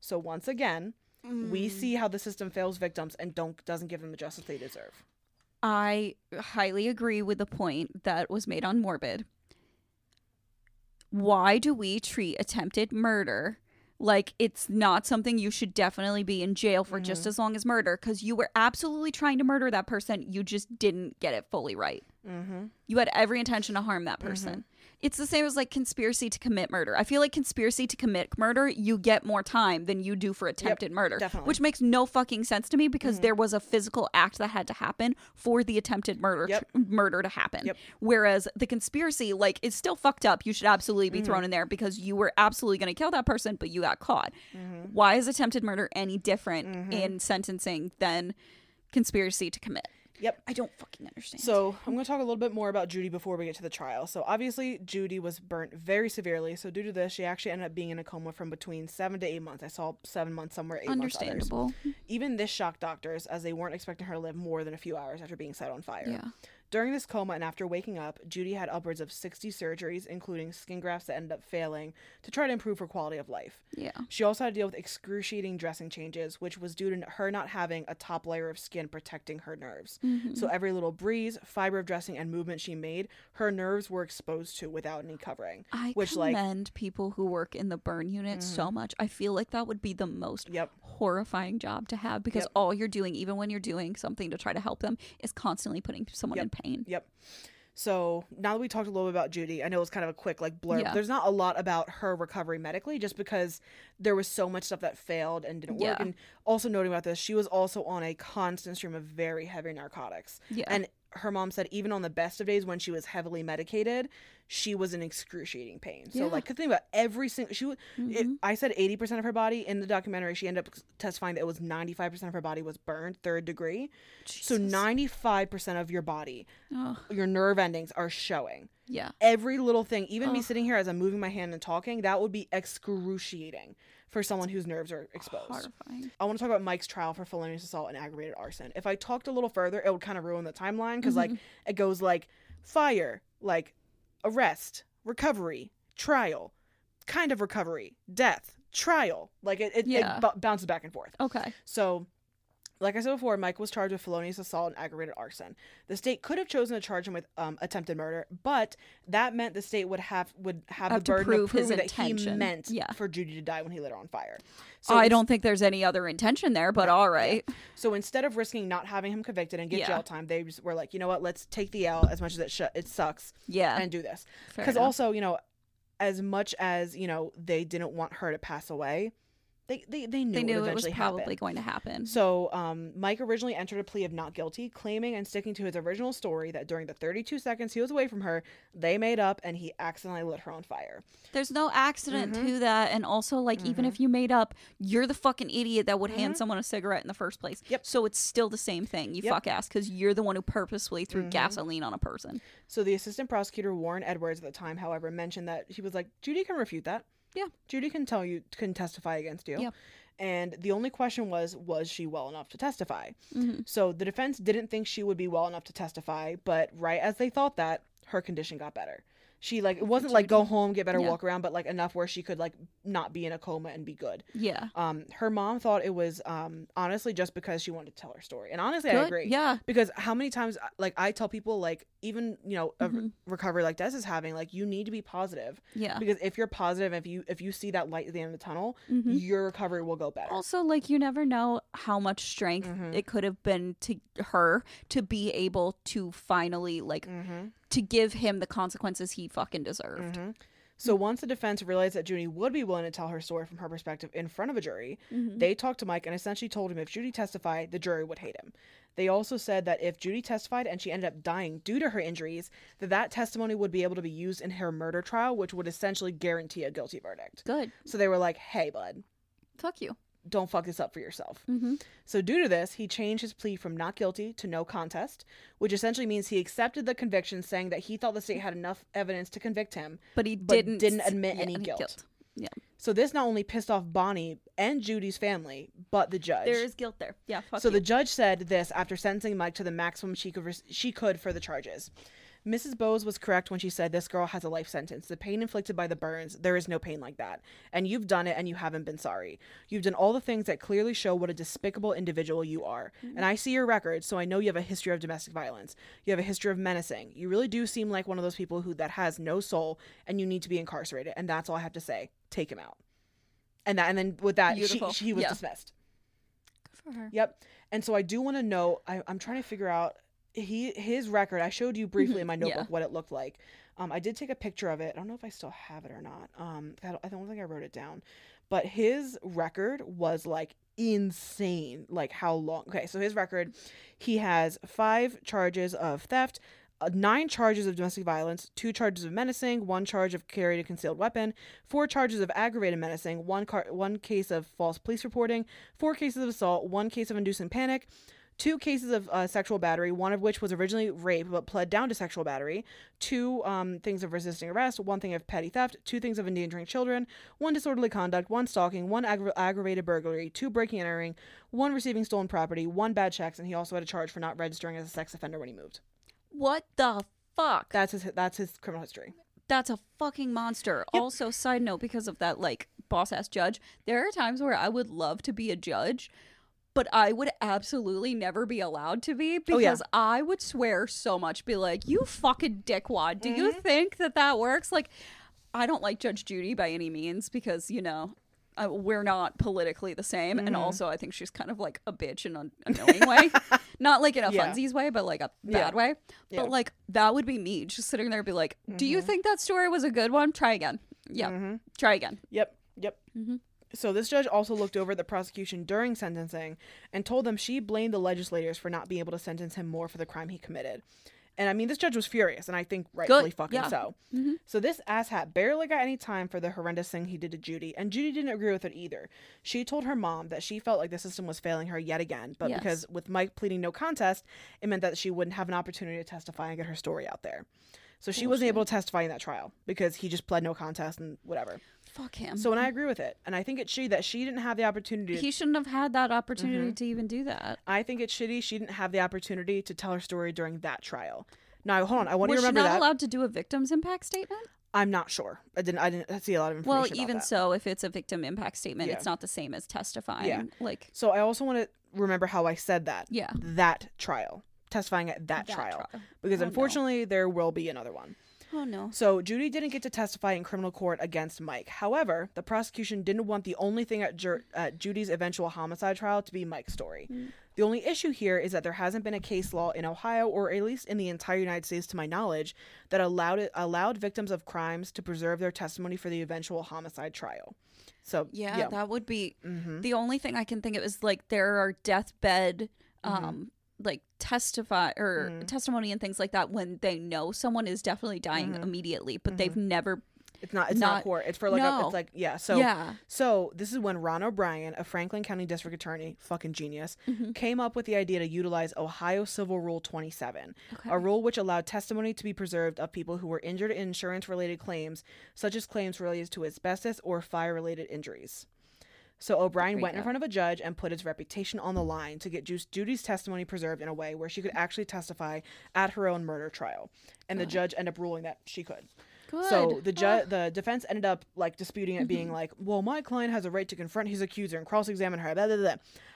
So once again, we mm. see how the system fails victims and don't doesn't give them the justice they deserve. I highly agree with the point that was made on Morbid. Why do we treat attempted murder like it's not something you should definitely be in jail for just as long as murder? Because you were absolutely trying to murder that person, you just didn't get it fully right. Mm-hmm. You had every intention to harm that person. It's the same as like conspiracy to commit murder. I feel like conspiracy to commit murder, you get more time than you do for attempted murder, definitely. which makes no fucking sense to me because mm-hmm. there was a physical act that had to happen for the attempted murder Yep. murder to happen. Yep. Whereas the conspiracy, like, is still fucked up. You should absolutely be mm-hmm. thrown in there because you were absolutely going to kill that person, but you got caught. Mm-hmm. Why is attempted murder any different in sentencing than conspiracy to commit? Yep. I don't fucking understand. So I'm going to talk a little bit more about Judy before we get to the trial. So obviously Judy was burnt very severely. So due to this, she actually ended up being in a coma from between seven to eight months. I saw seven months somewhere, eight months. others. understandable. Even this shocked doctors as they weren't expecting her to live more than a few hours after being set on fire. Yeah. During this coma and after waking up, Judy had upwards of 60 surgeries, including skin grafts that ended up failing, to try to improve her quality of life. Yeah. She also had to deal with excruciating dressing changes, which was due to her not having a top layer of skin protecting her nerves. Mm-hmm. So every little breeze, fiber of dressing, and movement she made, her nerves were exposed to without any covering. I which, like, commend people who work in the burn unit so much. I feel like that would be the most Yep. horrifying job to have because Yep. all you're doing, even when you're doing something to try to help them, is constantly putting someone in pain. Yep. So now that we talked a little bit about Judy, I know it's kind of a quick like blurb. Yeah. There's not a lot about her recovery medically, just because there was so much stuff that failed and didn't work. And also noting about this, she was also on a constant stream of very heavy narcotics. Yeah. And her mom said even on the best of days when she was heavily medicated, she was in excruciating pain. So Yeah. Mm-hmm. like, could think about every single she. It, I said eighty percent of her body in the documentary. She ended up testifying that it was ninety five percent of her body was burned third degree. So ninety five percent of your body Ugh. your nerve endings are showing. yeah. Every little thing, even me sitting here as I'm moving my hand and talking, that would be excruciating for someone whose nerves are exposed. Horrifying. I want to talk about Mike's trial for felonious assault and aggravated arson. If I talked a little further, it would kind of ruin the timeline because, like, mm-hmm. it goes like fire, like arrest, recovery, trial, kind of recovery, death, trial. Like, it, it, Yeah. it b- bounces back and forth. Okay. So, like I said before, Mike was charged with felonious assault and aggravated arson. The state could have chosen to charge him with um, attempted murder, but that meant the state would have would have, Have the to burden prove of proving that he meant Yeah. for Judy to die when he lit her on fire. So I don't think there's any other intention there, but all right. So instead of risking not having him convicted and get Yeah. jail time, they just were like, you know what? Let's take the L as much as it sh- it sucks Yeah. and do this. Because also, you know, as much as you know they didn't want her to pass away, they they, they knew, They it knew it was probably happen. going to happen. So, um, Mike originally entered a plea of not guilty, claiming and sticking to his original story that during the 32 seconds he was away from her, they made up and he accidentally lit her on fire. There's no accident Mm-hmm. to that, and also like even if you made up, you're the fucking idiot that would hand someone a cigarette in the first place. Mm-hmm. Yep. So it's still the same thing. You Yep. Mm-hmm. fuck ass because you're the one who purposefully threw gasoline on a person. So, the assistant prosecutor, Warren Edwards, at the time, however, mentioned that he was like, Judy can refute that. Yeah. Judy can tell you, can testify against you. Yep. And the only question was, was she well enough to testify? Mm-hmm. So the defense didn't think she would be well enough to testify, but right as they thought that, her condition got better. She like it wasn't like go home, get better, Yeah. walk around, but like enough where she could like not be in a coma and be good. Yeah. Um, her mom thought it was um honestly just because she wanted to tell her story, and honestly, I agree. Yeah. Because how many times like I tell people like even you know a Mhm. recovery like Des is having like you need to be positive Yeah. because if you're positive if you if you see that light at the end of the tunnel Mhm. your recovery will go better. Also, like you never know how much strength Mhm. it could have been to her to be able to finally like mm-hmm. To give him the consequences he fucking deserved. hmm So once the defense realized that Judy would be willing to tell her story from her perspective in front of a jury, Mhm. they talked to Mike and essentially told him if Judy testified, the jury would hate him. They also said that if Judy testified and she ended up dying due to her injuries, that that testimony would be able to be used in her murder trial, which would essentially guarantee a guilty verdict. Good. So they were like, "Hey, bud, Fuck you. Don't fuck this up for yourself." Mm-hmm. So, due to this, he changed his plea from not guilty to no contest, which essentially means he accepted the conviction, saying that he thought the state had enough evidence to convict him. But he But didn't didn't admit yeah, any guilt. Yeah. So, this not only pissed off Bonnie and Judy's family, but the judge. There is guilt there. Yeah. Fuck so, you. the judge said this after sentencing Mike to the maximum she could, res- she could for the charges. Mrs. Bowes was correct when she said this girl has a life sentence. The pain inflicted by the burns, there is no pain like that. And you've done it and you haven't been sorry. You've done all the things that clearly show what a despicable individual you are. Mm-hmm. And I see your record, so I know you have a history of domestic violence. You have a history of menacing. You really do seem like one of those people who that has no soul and you need to be incarcerated. And that's all I have to say. Take him out. And that and then with that she, she was Yeah. dismissed. Good for her. Yep. And so I do want to know. I, I'm trying to figure out he his record. I showed you briefly in my Yeah. notebook what it looked like. Um, I did take a picture of it. I don't know if I still have it or not. Um, I don't, I don't think I wrote it down. But his record was like insane. Like how long? Okay, so his record, he has five charges of theft. Uh, nine charges of domestic violence, two charges of menacing, one charge of carrying a concealed weapon, four charges of aggravated menacing, one car- one case of false police reporting, four cases of assault, one case of inducing panic, two cases of uh, sexual battery, one of which was originally rape but pled down to sexual battery, two um, things of resisting arrest, one thing of petty theft, two things of endangering children, one disorderly conduct, one stalking, one aggra- aggravated burglary, two breaking and entering, one receiving stolen property, one bad checks, and he also had a charge for not registering as a sex offender when he moved. What the fuck? That's his that's his criminal history. That's a fucking monster. Also, side note, because of that, like, boss ass judge, there are times where I would love to be a judge, but I would absolutely never be allowed to be Oh, yeah. because I would swear so much, be like, you fucking dickwad. Do you Mm-hmm. think that that works? Like, I don't like Judge Judy by any means because, you know, uh, we're not politically the same. And Mm-hmm. also, I think she's kind of like a bitch in an annoying way. Not like in a Yeah. funsies way, but like a Yeah. bad way. Yeah. But like, that would be me just sitting there be like, do you think that story was a good one? Try again. Yeah. Mm-hmm. Try again. Yep, yep. Mhm. So this judge also looked over the prosecution during sentencing and told them she blamed the legislators for not being able to sentence him more for the crime he committed. And I mean, this judge was furious, and I think rightfully fucking yeah. so. Mhm. So this asshat barely got any time for the horrendous thing he did to Judy, and Judy didn't agree with it either. She told her mom that she felt like the system was failing her yet again, but Yes. because with Mike pleading no contest, it meant that she wouldn't have an opportunity to testify and get her story out there. So she wasn't able to testify in that trial because he just pled no contest and whatever. Fuck him. So, and I agree with it. And I think it's shitty that she didn't have the opportunity. He shouldn't have had that opportunity Mm-hmm. to even do that. I think it's shitty she didn't have the opportunity to tell her story during that trial. Now, hold on. I want to Was she remember not that. allowed to do a victim's impact statement? I'm not sure. I didn't. I didn't see a lot of information. Well, even so, if it's a victim impact statement, Yeah. it's not the same as testifying. Yeah. Like, So I also want to remember how I said that. yeah. That trial, testifying at that, That trial, trial. because Oh, no. unfortunately there will be another one. Oh no. So Judy didn't get to testify in criminal court against Mike. However, the prosecution didn't want the only thing at, Ju- at Judy's eventual homicide trial to be Mike's story. The only issue here is that there hasn't been a case law in Ohio, or at least in the entire United States, to my knowledge, that allowed it allowed victims of crimes to preserve their testimony for the eventual homicide trial. So Yeah, that would be hmm the only thing I can think of is like there are deathbed Mm-hmm. Like testify or Mm. testimony and things like that when they know someone is definitely dying Mm-hmm. immediately, but they've never it's not it's not, Not- court. It's for like a, it's like yeah. So Yeah. So this is when Ron O'Brien, a Franklin County District Attorney, fucking genius, Mm-hmm. came up with the idea to utilize Ohio Civil Rule 27, Okay. a rule which allowed testimony to be preserved of people who were injured in insurance-related claims, such as claims related to asbestos or fire-related injuries. So O'Brien went in front of a judge and put his reputation on the line to get Ju- Judy's testimony preserved in a way where she could actually testify at her own murder trial, and the judge ended up ruling that she could. Good. So the ju-. Mm-hmm. the defense ended up like disputing it, being like, "Well, my client has a right to confront his accuser and cross-examine her." Blah, blah, blah.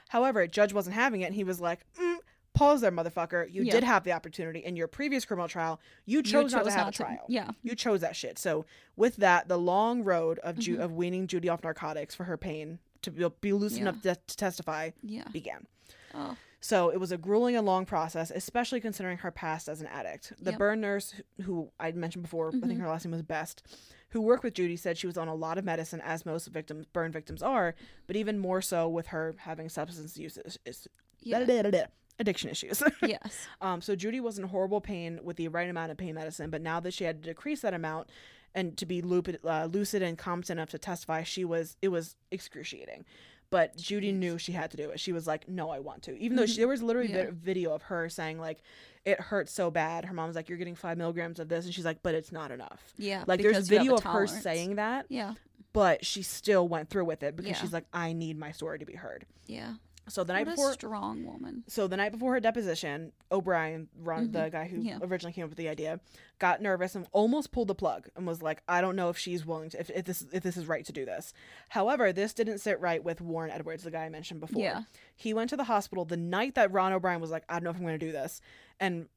However, judge wasn't having it, and he was like, mm, "Pause there, motherfucker. You did have the opportunity in your previous criminal trial. You chose, not to have a trial. Yeah. You chose that shit." So with that, the long road of Ju- Mm-hmm. of weaning Judy off narcotics for her pain to be, be loose Yeah. enough to, to testify Yeah. began. Oh. So it was a grueling and long process, especially considering her past as an addict. The Yep. burn nurse, who I'd mentioned before, I Mm-hmm. think her last name was Best, who worked with Judy, said she was on a lot of medicine, as most victims, burn victims are, but even more so with her having substance use is, is, Yeah. addiction issues. yes. um, so Judy was in horrible pain with the right amount of pain medicine, but now that she had to decrease that amount and to be lucid, uh, lucid and competent enough to testify, she was it was excruciating. But Judy knew she had to do it. She was like, "No, I want to." Even though she, there was literally Yeah. vi- video of her saying like, "It hurts so bad." Her mom's like, "You're getting five milligrams of this," and she's like, "But it's not enough." Yeah. Like there's because you have video of her saying that, Yeah. but she still went through with it because Yeah. she's like, "I need my story to be heard." Yeah. So the What night a before, strong woman. so the night before her deposition, O'Brien, Ron, the guy who Mm-hmm. Yeah. originally came up with the idea, got nervous and almost pulled the plug and was like, "I don't know if she's willing to, if, if this if this is right to do this." However, this didn't sit right with Warren Edwards, the guy I mentioned before. Yeah. He went to the hospital the night that Ron O'Brien was like, "I don't know if I'm going to do this," and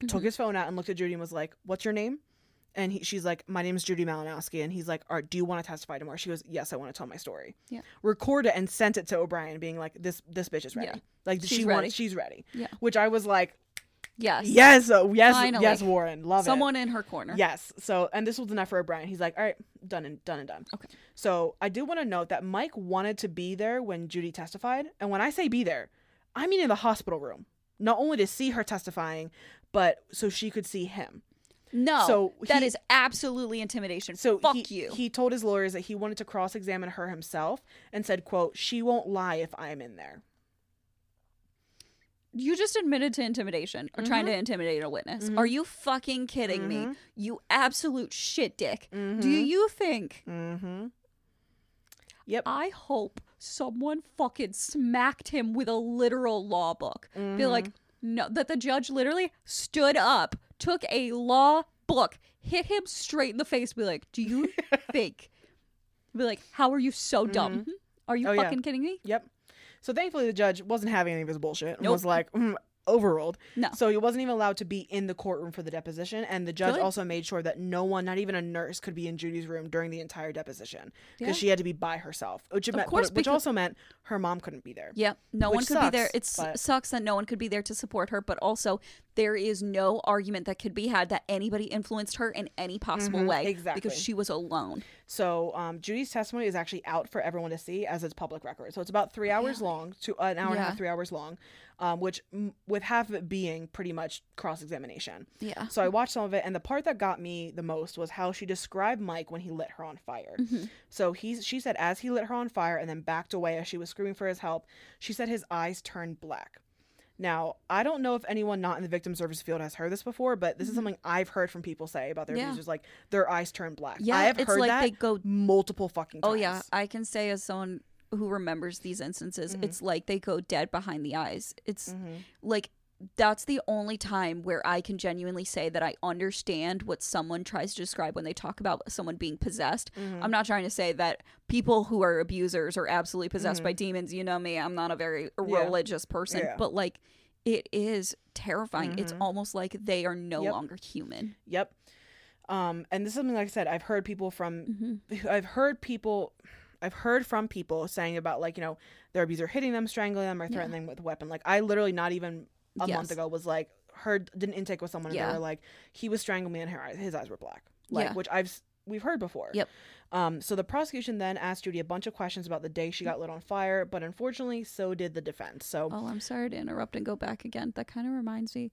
Mm-hmm. took his phone out and looked at Judy and was like, "What's your name?" And he, she's like, "My name is Judy Malinowski," and he's like, "All right, do you want to testify tomorrow?" She goes, "Yes, I want to tell my story." Yeah. Record it and sent it to O'Brien, being like, "This this bitch is ready. Yeah. Like She's she ready. wants, she's ready." Yeah. Which I was like, Yes. "Yes, oh, yes, Finally. yes, Warren, love Someone in her corner. Yes. So, and this was enough for O'Brien. He's like, "All right, done and done and done." Okay. So I do want to note that Mike wanted to be there when Judy testified, and when I say be there, I mean in the hospital room, not only to see her testifying, but so she could see him. No. So that he- is absolutely intimidation. So fuck he, you. He told his lawyers that he wanted to cross-examine her himself and said, "quote She won't lie if I'm in there." You just admitted to intimidation or trying Mm-hmm. to intimidate a witness. Are you fucking kidding me? Mm-hmm. You absolute shit dick. Do you think Mm-hmm. Yep. I hope someone fucking smacked him with a literal law book? Be like, Mm-hmm. no, that the judge literally stood up, took a law book, hit him straight in the face, be like, do you think? Be like, how are you so dumb? Are you Oh, yeah. fucking kidding me? Yep. So thankfully, the judge wasn't having any of his bullshit and Nope. was like, mm, overruled. No. So he wasn't even allowed to be in the courtroom for the deposition, and the judge Good. also made sure that no one, not even a nurse, could be in Judy's room during the entire deposition because Yeah. she had to be by herself. Which meant, course, which because- also meant her mom couldn't be there. Yep. No one could be there. It sucks, sucks that no one could be there to support her, but also there is no argument that could be had that anybody influenced her in any possible way Mm-hmm. exactly. because she was alone. So um, Judy's testimony is actually out for everyone to see as it's public record. So it's about three hours long, to an hour and a half, three hours long, um, which m- with half of it being pretty much cross examination. Yeah. So I watched some of it, and the part that got me the most was how she described Mike when he lit her on fire. Mm-hmm. So he's she said as he lit her on fire and then backed away as she was screaming for his help, she said his eyes turned black. Now, I don't know if anyone not in the victim service field has heard this before, but this is something I've heard from people say about their Mm-hmm. Yeah. abusers, like their eyes turn black. Yeah, I have it's heard like that they go- multiple fucking times. Oh yeah, I can say as someone who remembers these instances, Mm-hmm. it's like they go dead behind the eyes. It's like that's the only time where I can genuinely say that I understand what someone tries to describe when they talk about someone being possessed. Mm-hmm. I'm not trying to say that people who are abusers are absolutely possessed Mm-hmm. by demons. You know me, I'm not a very religious person, Yeah. Mm-hmm. but like it is terrifying. It's almost like they are no Yep. longer human. Yep. Um, and this is something like I said, I've heard people from, Mhm. I've heard people, I've heard from people saying about like you know their abuser hitting them, strangling them, or Yeah. threatening them with a weapon. Like I literally not even a Yes. month ago was like heard did an intake with someone and they were like he was strangling me and her, eyes, his eyes were black, like Yeah. which I've we've heard before. Yep. Um, so the prosecution then asked Judy a bunch of questions about the day she got lit on fire, but unfortunately, so did the defense. So Oh, I'm sorry to interrupt and go back again. That kind of reminds me.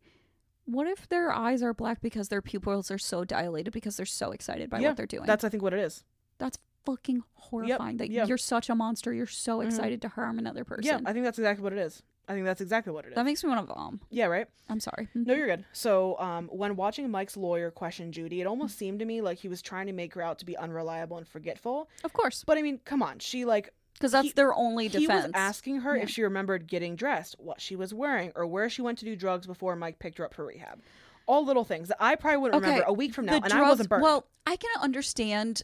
What if their eyes are black because their pupils are so dilated because they're so excited by Yeah, what they're doing? that's I think what it is. That's fucking horrifying. That yeah. you're such a monster. You're so Mhm. excited to harm another person. Yeah, I think that's exactly what it is. I think that's exactly what it is. that makes me want to vom. yeah, right. I'm sorry. No, you're good. So, um, when watching Mike's lawyer question Judy, it almost seemed to me like he was trying to make her out to be unreliable and forgetful. Of course, But I mean, come on, she like because that's He- their only defense. he was asking her Yeah. if she remembered getting dressed, what she was wearing, or where she went to do drugs before Mike picked her up for rehab. All little things that I probably wouldn't Okay, remember a week from now, the and I wasn't burned. Well, I can understand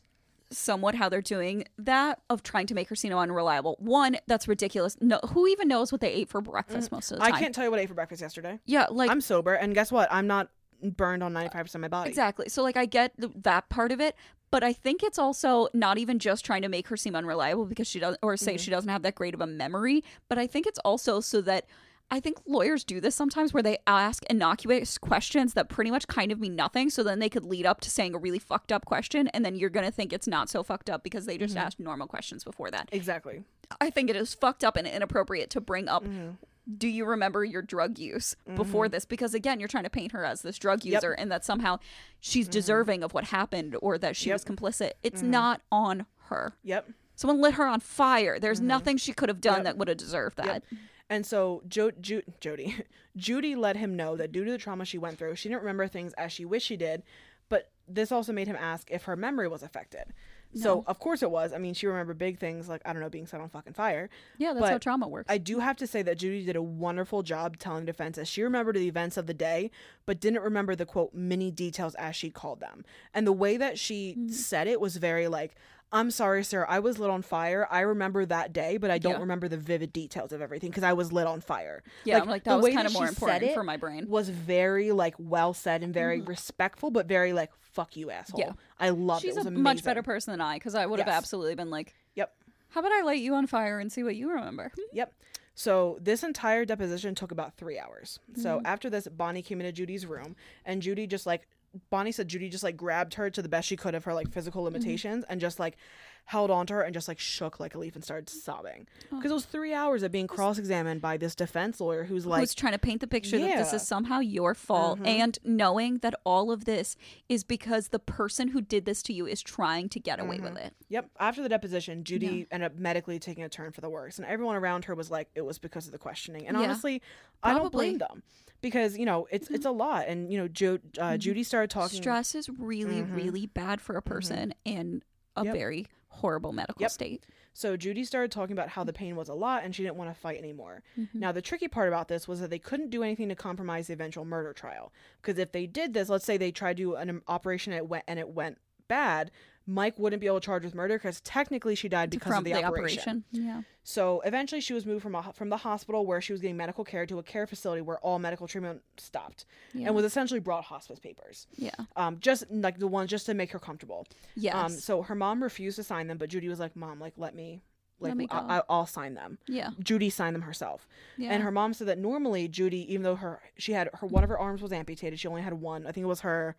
somewhat how they're doing that of trying to make her seem unreliable. One, that's ridiculous. No, who even knows what they ate for breakfast most of the Mm, I can't tell you what I ate for breakfast yesterday. Yeah, like I'm sober, and guess what? I'm not burned on 95% of my body. Exactly. So like I get th- that part of it, but I think it's also not even just trying to make her seem unreliable because she doesn't or say Mm-hmm. she doesn't have that great of a memory, but I think it's also so that I think lawyers do this sometimes where they ask innocuous questions that pretty much kind of mean nothing so then they could lead up to saying a really fucked up question and then you're going to think it's not so fucked up because they just Mm-hmm. asked normal questions before that. Exactly. I think it is fucked up and inappropriate to bring up Mm-hmm. do you remember your drug use before this because again you're trying to paint her as this drug Yep. user and that somehow she's deserving of what happened or that she Yep. was complicit it's not on her Yep. someone lit her on fire there's nothing she could have done Yep. that would have deserved that And so jo- Ju- Jody, Judy let him know that due to the trauma she went through, she didn't remember things as she wished she did. But this also made him ask if her memory was affected. So of course it was. I mean, she remembered big things like I don't know being set on fucking fire. yeah that's how trauma works I do have to say that Judy did a wonderful job telling defense as she remembered the events of the day, but didn't remember the quote many details as she called them. And the way that she Mm-hmm. said it was very like, "I'm sorry, sir. I was lit on fire. I remember that day, but I don't Yeah. remember the vivid details of everything because I was lit on fire." yeah I'm like the that was way kind of more important it for my brain Was very like well said and very respectful, but very like "fuck you, asshole." Yeah. I love. she's it. It was a much better person than I because I would have Yes. absolutely been like Yep. how about I light you on fire and see what you remember Yep. So this entire deposition took about three hours. So Mm-hmm. after this, Bonnie came into Judy's room, and Judy just like Bonnie said Judy just like grabbed her to the best she could of her like physical Mm-hmm. limitations and just like held onto her and just like shook like a leaf and started sobbing Oh. because it was three hours of being cross-examined by this defense lawyer who's like who's trying to paint the picture that this is somehow your fault Mhm. and knowing that all of this is because the person who did this to you is trying to get away Mm-hmm. with it. Yep. After the deposition, Judy ended up medically taking a turn for the worse, and everyone around her was like, "It was because of the questioning." And Yeah. honestly, I don't blame them because you know it's it's a lot, and you know, jo- uh, Judy started talking. Stress is really, Mhm. really bad for a person and a Yep. very horrible medical Yep. state. So Judy started talking about how the pain was a lot and she didn't want to fight anymore. Mm-hmm. Now the tricky part about this was that they couldn't do anything to compromise the eventual murder trial because if they did this, let's say they tried to do an um, operation and it went and it went bad, Mike wouldn't be able to charge with murder because technically she died because From of the, operation. Yeah. So eventually she was moved from a, from the hospital where she was getting medical care to a care facility where all medical treatment stopped Yeah. and was essentially brought hospice papers. yeah. Um, just like the ones just to make her comfortable. Yes. Um, so her mom refused to sign them, but Judy was like, "Mom, like let me, like Let me I- go." I- I'll sign them." yeah. Judy signed them herself, Yeah. and her mom said that normally Judy, even though her she had her one of her arms was amputated, she only had one. I think it was her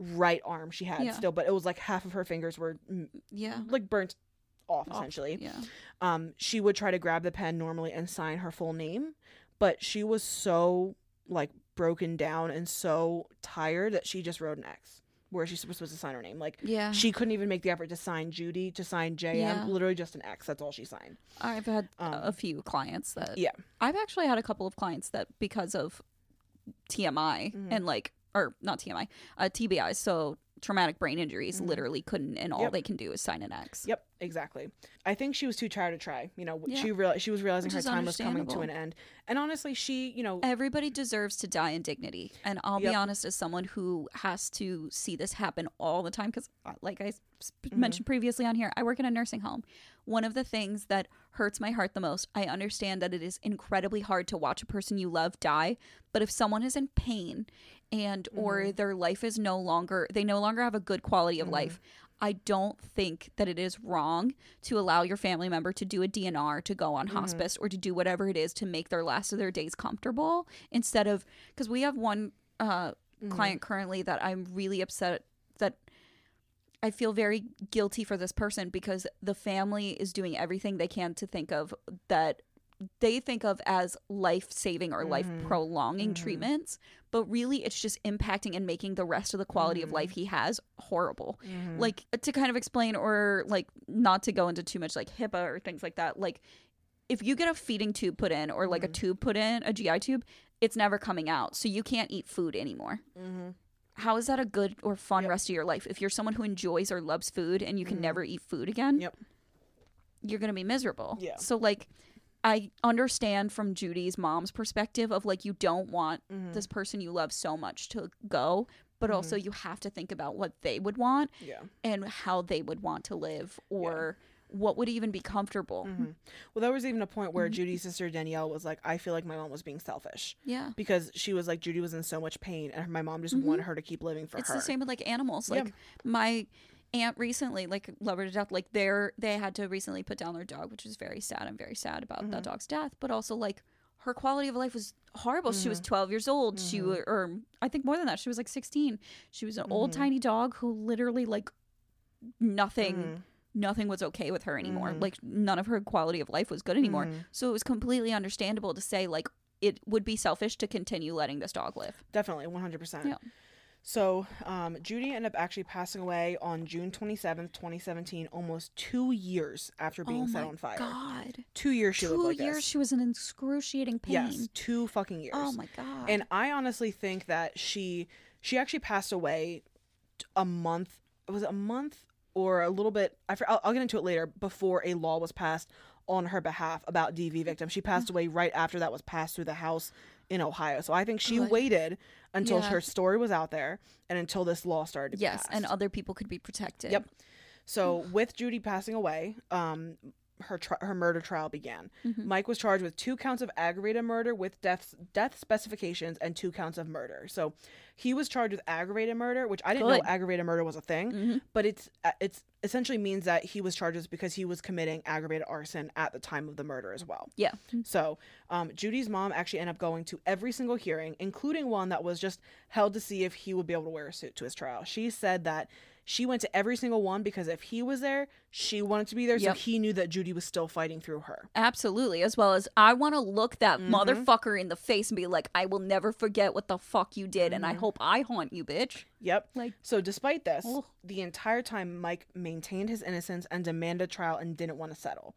right arm she had Yeah. still, but it was like half of her fingers were yeah. like burnt off Off. essentially. Yeah. Um, she would try to grab the pen normally and sign her full name, but she was so like broken down and so tired that she just wrote an X where she's supposed to sign her name. Like Yeah. she couldn't even make the effort to sign Judy, to sign JM, Yeah. literally just an X. That's all she signed. I've had Um, a few clients that Yeah. I've actually had a couple of clients that because of TMI Mhm. and like or not TMI, uh TBI, so traumatic brain injuries Mhm. literally couldn't and all Yep. they can do is sign an X. Yep. exactly. I think she was too tired to try. You know, Yeah. she real she was realizing Which her time was coming to an end. And honestly, she, you know, Everybody deserves to die in dignity. And I'll Yep. be honest, as someone who has to see this happen all the time, because, like I Mm-hmm. mentioned previously on here, I work in a nursing home. One of the things that hurts my heart the most, I understand that it is incredibly hard to watch a person you love die. But if someone is in pain and or Mm-hmm. their life is no longer, they no longer have a good quality of Mm-hmm. life. I don't think that it is wrong to allow your family member to do a DNR, to go on Mm-hmm. hospice, or to do whatever it is to make their last of their days comfortable instead of because we have one uh, Mm-hmm. client currently that I'm really upset that I feel very guilty for this person because the family is doing everything they can to think of that they think of as life saving or life Mm-hmm. prolonging mm-hmm. treatments, but really it's just impacting and making the rest of the quality of Mm-hmm. life he has horrible. Mm-hmm. Like uh, to kind of explain or like not to go into too much like HIPAA or things like that, like if you get a feeding tube put in or like a mm-hmm. tube put in, a GI tube, it's never coming out. So you can't eat food anymore. How is that a good or fun rest of your life? If you're someone who enjoys or loves food and you can never eat food again, Yep. you're going to be miserable. Yeah. So, like, I understand from Judy's mom's perspective of like, you don't want Mm-hmm. this person you love so much to go, but also you have to think about what they would want yeah. and how they would want to live or what would even be comfortable. Mm-hmm. Well, there was even a point where Judy's sister Danielle was like, I feel like my mom was being selfish Yeah. because she was like, Judy was in so much pain and my mom just wanted her to keep living for Mm-hmm. It's the same with like animals. Yeah. Like my aunt recently, like love her to death. Like they're they had to recently put down their dog, which is very sad. I'm very sad about Mm-hmm. that dog's death. But also like her quality of life was horrible. She Mm-hmm. was 12 years old. She or I think more than that. She was like 16. She was an old Mm-hmm. tiny dog who literally like nothing. Nothing was okay with her anymore. Mm-hmm. Like none of her quality of life was good anymore. So it was completely understandable to say like it would be selfish to continue letting this dog live. Definitely, 100%. Yeah. So, um, Judy ended up actually passing away on June 27th, 2017, almost two years after being oh set on fire. God. Two years she two like years this. she was in excruciating pain. Yes, two fucking years. Oh my god. And I honestly think that she she actually passed away a month. It was it a month or a little bit? I I'll, I'll get into it later. Before a law was passed on her behalf about DV victims, she passed away right after that was passed through the House in Ohio. So I think she Good. waited until Yeah. her story was out there and until this law started. Yes, and other people could be protected. Yep. So with Judy passing away, um, her tri- her murder trial began. Mm-hmm. Mike was charged with two counts of aggravated murder with death death specifications and two counts of murder. So he was charged with aggravated murder, which I didn't Good. Mm-hmm. know aggravated murder was a thing, but it's uh, it's essentially means that he was charged because he was committing aggravated arson at the time of the murder as well. Yeah. So, um, Judy's mom actually ended up going to every single hearing, including one that was just held to see if he would be able to wear a suit to his trial. She said that she went to every single one because if he was there, she wanted to be there, Yep. so he knew that Judy was still fighting through her. Absolutely. As well as I want to look that Mm-hmm. motherfucker in the face and be like, I will never forget what the fuck you did, and I Mm-hmm. hope I haunt you, bitch. Yep. Like- so, despite this, Oh. the entire time Mike maintained his innocence and demanded trial and didn't want to settle.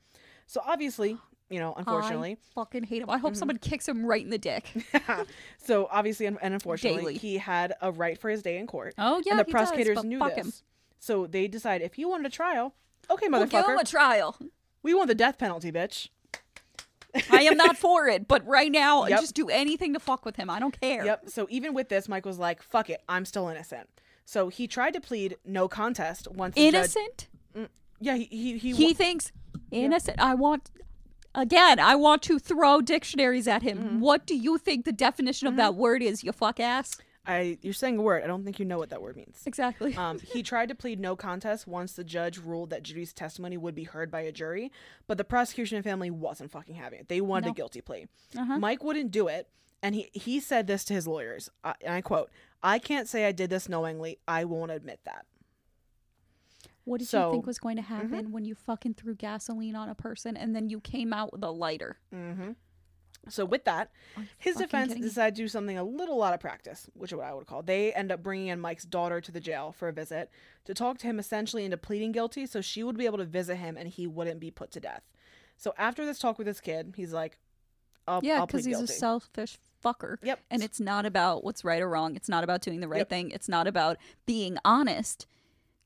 So, obviously, you know, unfortunately, I fucking hate him. I hope Mm-hmm. someone kicks him right in the dick. so obviously and, unfortunately, Daily. he had a right for his day in court. Oh, yeah, and the he does, prosecutors but knew this. him. So they decide if you wanted a trial, okay, motherfucker, We'll give him a trial. we want the death penalty, bitch. I am not for it, but right now, Yep. just do anything to fuck with him. I don't care. Yep. So even with this, Mike was like, "Fuck it, I'm still innocent." So he tried to plead no contest once. the judge- Innocent? yeah, he he he, he thinks innocent. I want again. I want to throw dictionaries at him. Mm-hmm. What do you think the definition of that word is? You fuck ass. I you're saying a word. I don't think you know what that word means. Exactly. Um, he tried to plead no contest once the judge ruled that Judy's testimony would be heard by a jury, but the prosecution and family wasn't fucking having it. They wanted a guilty plea. Uh-huh. Mike wouldn't do it, and he he said this to his lawyers, I, and I quote: "I can't say I did this knowingly. I won't admit that." What did you think was going to mm-hmm. happen when you fucking threw gasoline on a person and then you came out with a lighter? Mm-hmm. So with that, oh, his defense decided to do something a little out of practice, which is what I would call. They end up bringing in Mike's daughter to the jail for a visit to talk to him essentially into pleading guilty, so she would be able to visit him and he wouldn't be put to death. So after this talk with this kid, he's like, "I'll, Yeah, because he's guilty." a selfish fucker. Yep. And it's not about what's right or wrong. It's not about doing the right Yep. thing. It's not about being honest.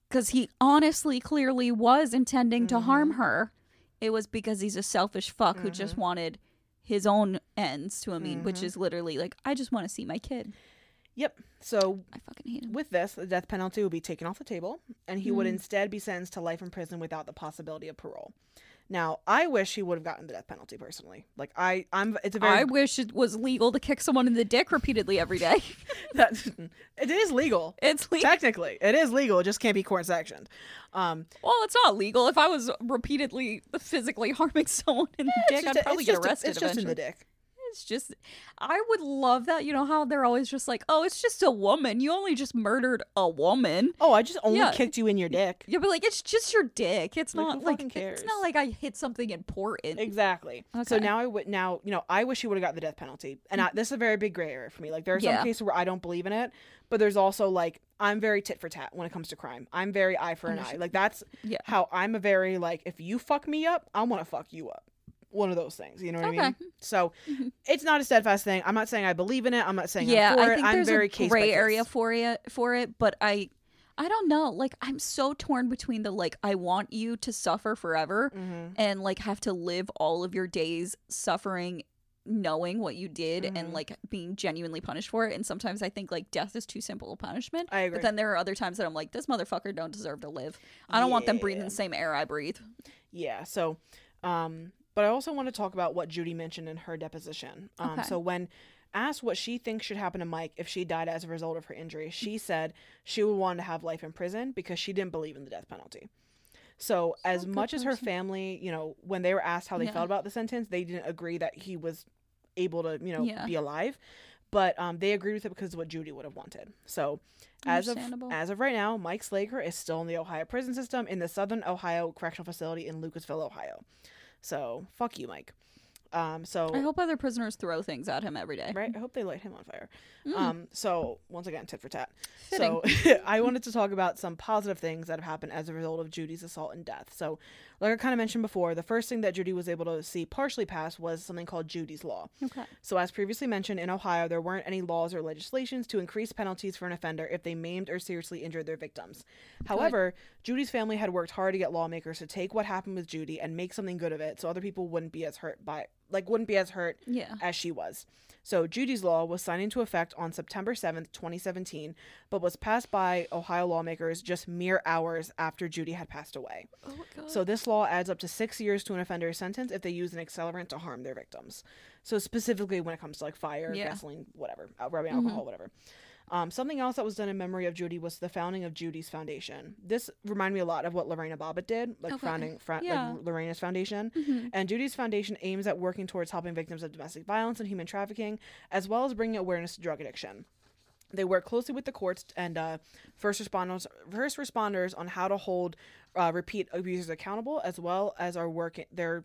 Because he honestly, clearly was intending to harm Mm-hmm. her. It was because he's a selfish fuck who just wanted his own ends to a mean, which Mm-hmm. is literally like, I just want to see my kid. Yep. So I fucking hate him. with this, the death penalty would be taken off the table, and he would Mm. instead be sentenced to life in prison without the possibility of parole. Now, I wish he would have gotten the death penalty personally. Like I, I'm. It's a very I wish it was legal to kick someone in the dick repeatedly every day. that it is legal. it's legal. Technically, it is legal. It just can't be court sectioned. Um, Well, it's not legal. If I was repeatedly physically harming someone in the it's dick, I'd probably get arrested. arrested it's just in the dick. It's just, I would love that. You know how they're always just like, oh, it's just a woman. You only just murdered a woman. Oh, I just only Yeah. kicked you in your dick. You'll be like, it's just your dick. It's Like, not like cares? it's not like I hit something important. Exactly. Okay. So now I would now you know I wish he would have got the death penalty, and mm. I, this is a very big gray area for me. Like there are some Yeah. cases where I don't believe in it, but there's also like I'm very tit for tat when it comes to crime. I'm very eye for an eye. Like that's Yeah. how I'm a very like if you fuck me up, I want to fuck you up. One of those things, you know what I mean? Okay. So Mhm. it's not a steadfast thing. I'm not saying I believe in it. I'm not saying yeah, I'm for I it. think I'm very a gray area for it for it, but I, I don't know. Like I'm so torn between the like I want you to suffer forever Mhm. and like have to live all of your days suffering knowing what you did Mhm. and like being genuinely punished for it and sometimes i think like death is too simple a punishment I agree. but then there are other times that i'm like this motherfucker don't deserve to live i don't want them breathing the same air i breathe Yeah. So, um, but I also want to talk about what Judy mentioned in her deposition. Um, Okay. so when asked what she thinks should happen to Mike if she died as a result of her injury, she said she would want to have life in prison because she didn't believe in the death penalty. So, as good much as her family, you know, when they were asked how they Yeah. felt about the sentence, they didn't agree that he was able to, you know, Yeah. be alive. But um, they agreed with it because of what Judy would have wanted. So, as of as of right now, Mike Slager is still in the Ohio prison system in the Southern Ohio Correctional Facility in Lucasville, Ohio. So fuck you, Mike. Um, so i hope other prisoners throw things at him every day right, I hope they light him on fire. Mm. Um, so once again, tit for tat. Fitting. So I wanted to talk about some positive things that have happened as a result of Judy's assault and death. So, like I kind of mentioned before, the first thing that Judy was able to see partially pass was something called Judy's Law. okay So, as previously mentioned, in Ohio, there weren't any laws or legislations to increase penalties for an offender if they maimed or seriously injured their victims. However, Judy's family had worked hard to get lawmakers to take what happened with Judy and make something good of it so other people wouldn't be as hurt by like wouldn't be as hurt yeah as she was. So Judy's law was signed into effect on September 7th, 2017, but was passed by Ohio lawmakers just mere hours after Judy had passed away. oh my god So this law adds up to six years to an offender's sentence if they use an accelerant to harm their victims. So specifically when it comes to like fire, Yeah. gasoline, whatever, rubbing Mhm. alcohol, whatever. Um, something else that was done in memory of Judy was the founding of Judy's Foundation. This reminded me a lot of what Lorena Bobbitt did, like Okay. founding fra- Yeah. like Lorena's foundation. Mhm. And Judy's Foundation aims at working towards helping victims of domestic violence and human trafficking, as well as bringing awareness to drug addiction. They work closely with the courts and uh, first responders, first responders on how to hold uh, repeat abusers accountable, as well as are working their,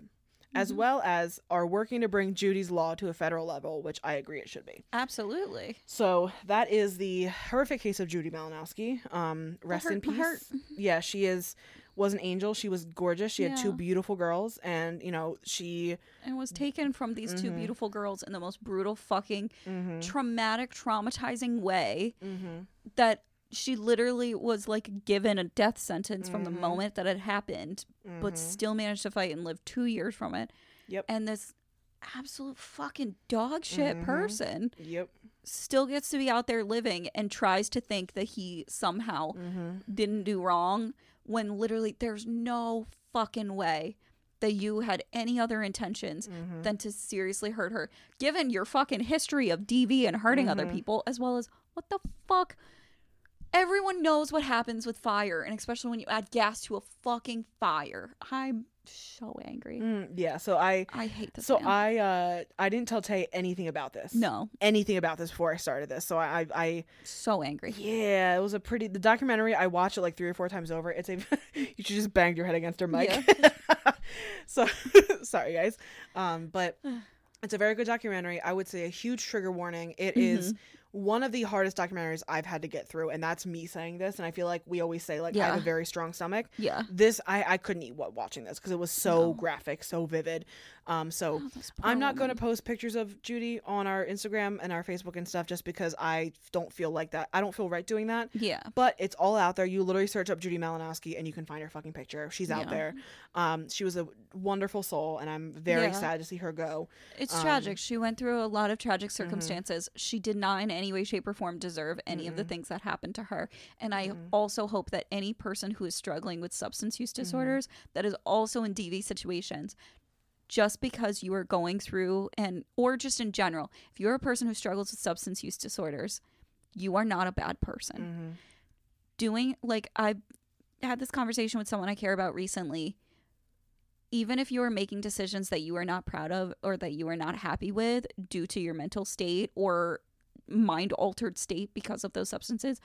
as Mhm. well as are working to bring Judy's law to a federal level, which I agree it should be. absolutely So that is the horrific case of Judy Malinowski. Um, rest hurt in peace. heart. Yeah, she is was an angel. She was gorgeous. She had two beautiful girls, and you know she. and was taken from these two Mhm. beautiful girls in the most brutal fucking Mm-hmm, traumatic traumatizing way mm-hmm. that she literally was like given a death sentence from the Mhm. moment that it happened, but still managed to fight and live two years from it. Mm-hmm. Yep. And this absolute fucking dog shit Mhm. person Yep. still gets to be out there living and tries to think that he somehow Mm-hmm. didn't do wrong when literally there's no fucking way that you had any other intentions Mm-hmm. than to seriously hurt her given your fucking history of DV and hurting other Mhm. people as well as what the fuck everyone knows what happens with fire and especially when you add gas to a fucking fire i'm so angry Mm, yeah. So I. i hate this So man. I. Uh. I didn't tell Tay anything about this. no Anything about this before I started this. So I. I. I so angry yeah. It was a pretty. The documentary. I watched it like three or four times over. It's a. you should just banged your head against her mic. so sorry guys. Um. But. It's a very good documentary. I would say a huge trigger warning. It is Mhm. One of the hardest documentaries I've had to get through, and that's me saying this. And I feel like we always say like I have a very strong stomach. Yeah. This I I couldn't eat what watching this because it was so No. graphic, so vivid. Um, so Oh, I'm not going to post pictures of Judy on our Instagram and our Facebook and stuff just because I don't feel like that. I don't feel right doing that. Yeah. But it's all out there. You literally search up Judy Malinowski and you can find her fucking picture. She's out Yeah. there. Um, she was a wonderful soul, and I'm very Yeah. sad to see her go. It's Um, tragic. She went through a lot of tragic mm-hmm. circumstances. She did not in any way, shape, or form deserve any of the things that happened to her. And I Mm-mm. also hope that any person who is struggling with substance use Mm-hmm. disorders that is also in DV situations, just because you are going through and or just in general, if you're a person who struggles with substance use disorders, you are not a bad person. Mhm. doing like I had this conversation with someone I care about recently. Even if you are making decisions that you are not proud of or that you are not happy with due to your mental state or mind altered state because of those substances,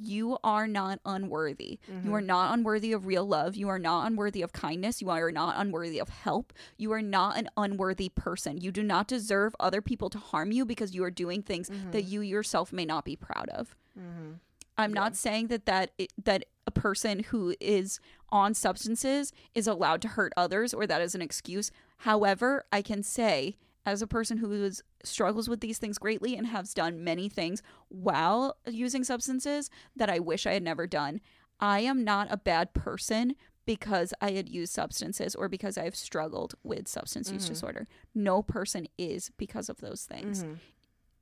you are not unworthy. You are not unworthy of real love. You are not unworthy of kindness. You are not unworthy of help. You are not an unworthy person. You do not deserve other people to harm you because you are doing things that you yourself may not be proud of. Mhm. I'm not saying that that it, that a person who is on substances is allowed to hurt others or that is an excuse. However, I can say as a person who is struggles with these things greatly and has done many things while using substances that I wish I had never done, I am not a bad person because I had used substances or because I've struggled with substance use Mhm. disorder. No person is because of those things Mhm.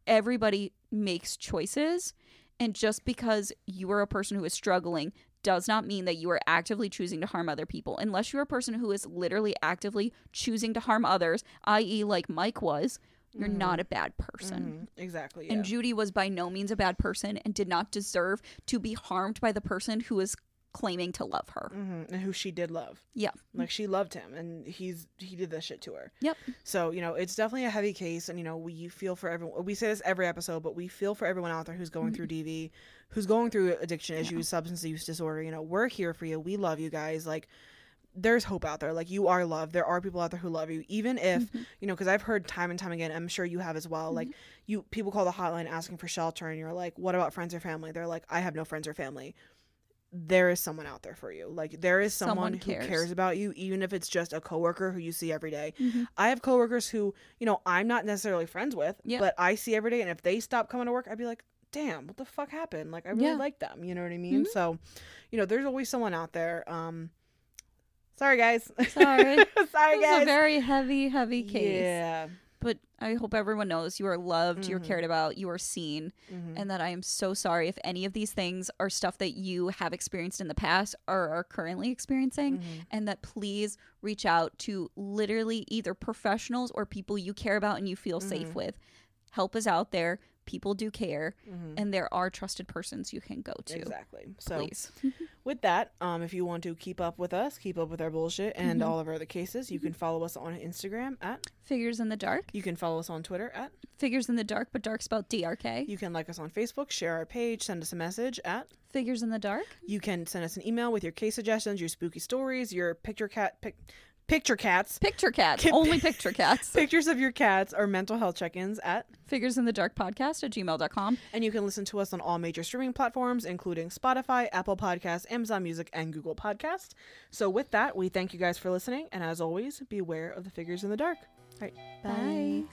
everybody makes choices and just because you are a person who is struggling does not mean that you are actively choosing to harm other people unless you're a person who is literally actively choosing to harm others i.e like mike was you're Mhm. not a bad person Mhm. Exactly. and judy was by no means a bad person and did not deserve to be harmed by the person who is claiming to love her Mhm. And who she did love. yeah Like she loved him, and he's he did this shit to her. Yep. So you know it's definitely a heavy case, and you know we feel for everyone. We say this every episode, but we feel for everyone out there who's going through DV, who's going through addiction issues, substance use disorder. You know we're here for you. We love you guys. Like there's hope out there. Like you are loved. There are people out there who love you, even if you know. Because I've heard time and time again. I'm sure you have as well. Like you, people call the hotline asking for shelter, and you're like, "What about friends or family?" They're like, "I have no friends or family." There is someone out there for you. Like there is someone, Someone who cares. cares about you, even if it's just a coworker who you see every day. Mhm. I have coworkers who, you know, I'm not necessarily friends with, Yeah. but I see every day, and if they stop coming to work, I'd be like, "Damn, what the fuck happened?" Like I really Yeah. like them. You know what I mean? Mhm. So, you know, there's always someone out there. Um, sorry guys. Sorry. sorry guys. a very heavy heavy case Yeah. but i hope everyone knows you are loved you're Mhm. cared about you are seen Mhm. and that I am so sorry if any of these things are stuff that you have experienced in the past or are currently experiencing, Mhm. and that please reach out to literally either professionals or people you care about and you feel safe Mhm. with. Help is out there. People do care, Mhm. and there are trusted persons you can go to. Exactly. So Please. with that, um, if you want to keep up with us, keep up with our bullshit and Mhm. all of our other cases, you can follow us on Instagram at. Figures in the dark. You can follow us on Twitter at. Figures in the dark, but dark spelled D R K. You can like us on Facebook, share our page, send us a message at. Figures in the dark. You can send us an email with your case suggestions, your spooky stories, your picture cat pic, picture cats, Picture cats. Only picture cats. pictures of your cats, or mental health check-ins at. Figures in the dark podcast at gmail.com. And you can listen to us on all major streaming platforms, including Spotify, Apple Podcasts, Amazon Music, and Google Podcasts. So with that, we thank you guys for listening, and as always, beware of the figures in the dark. All right, Bye.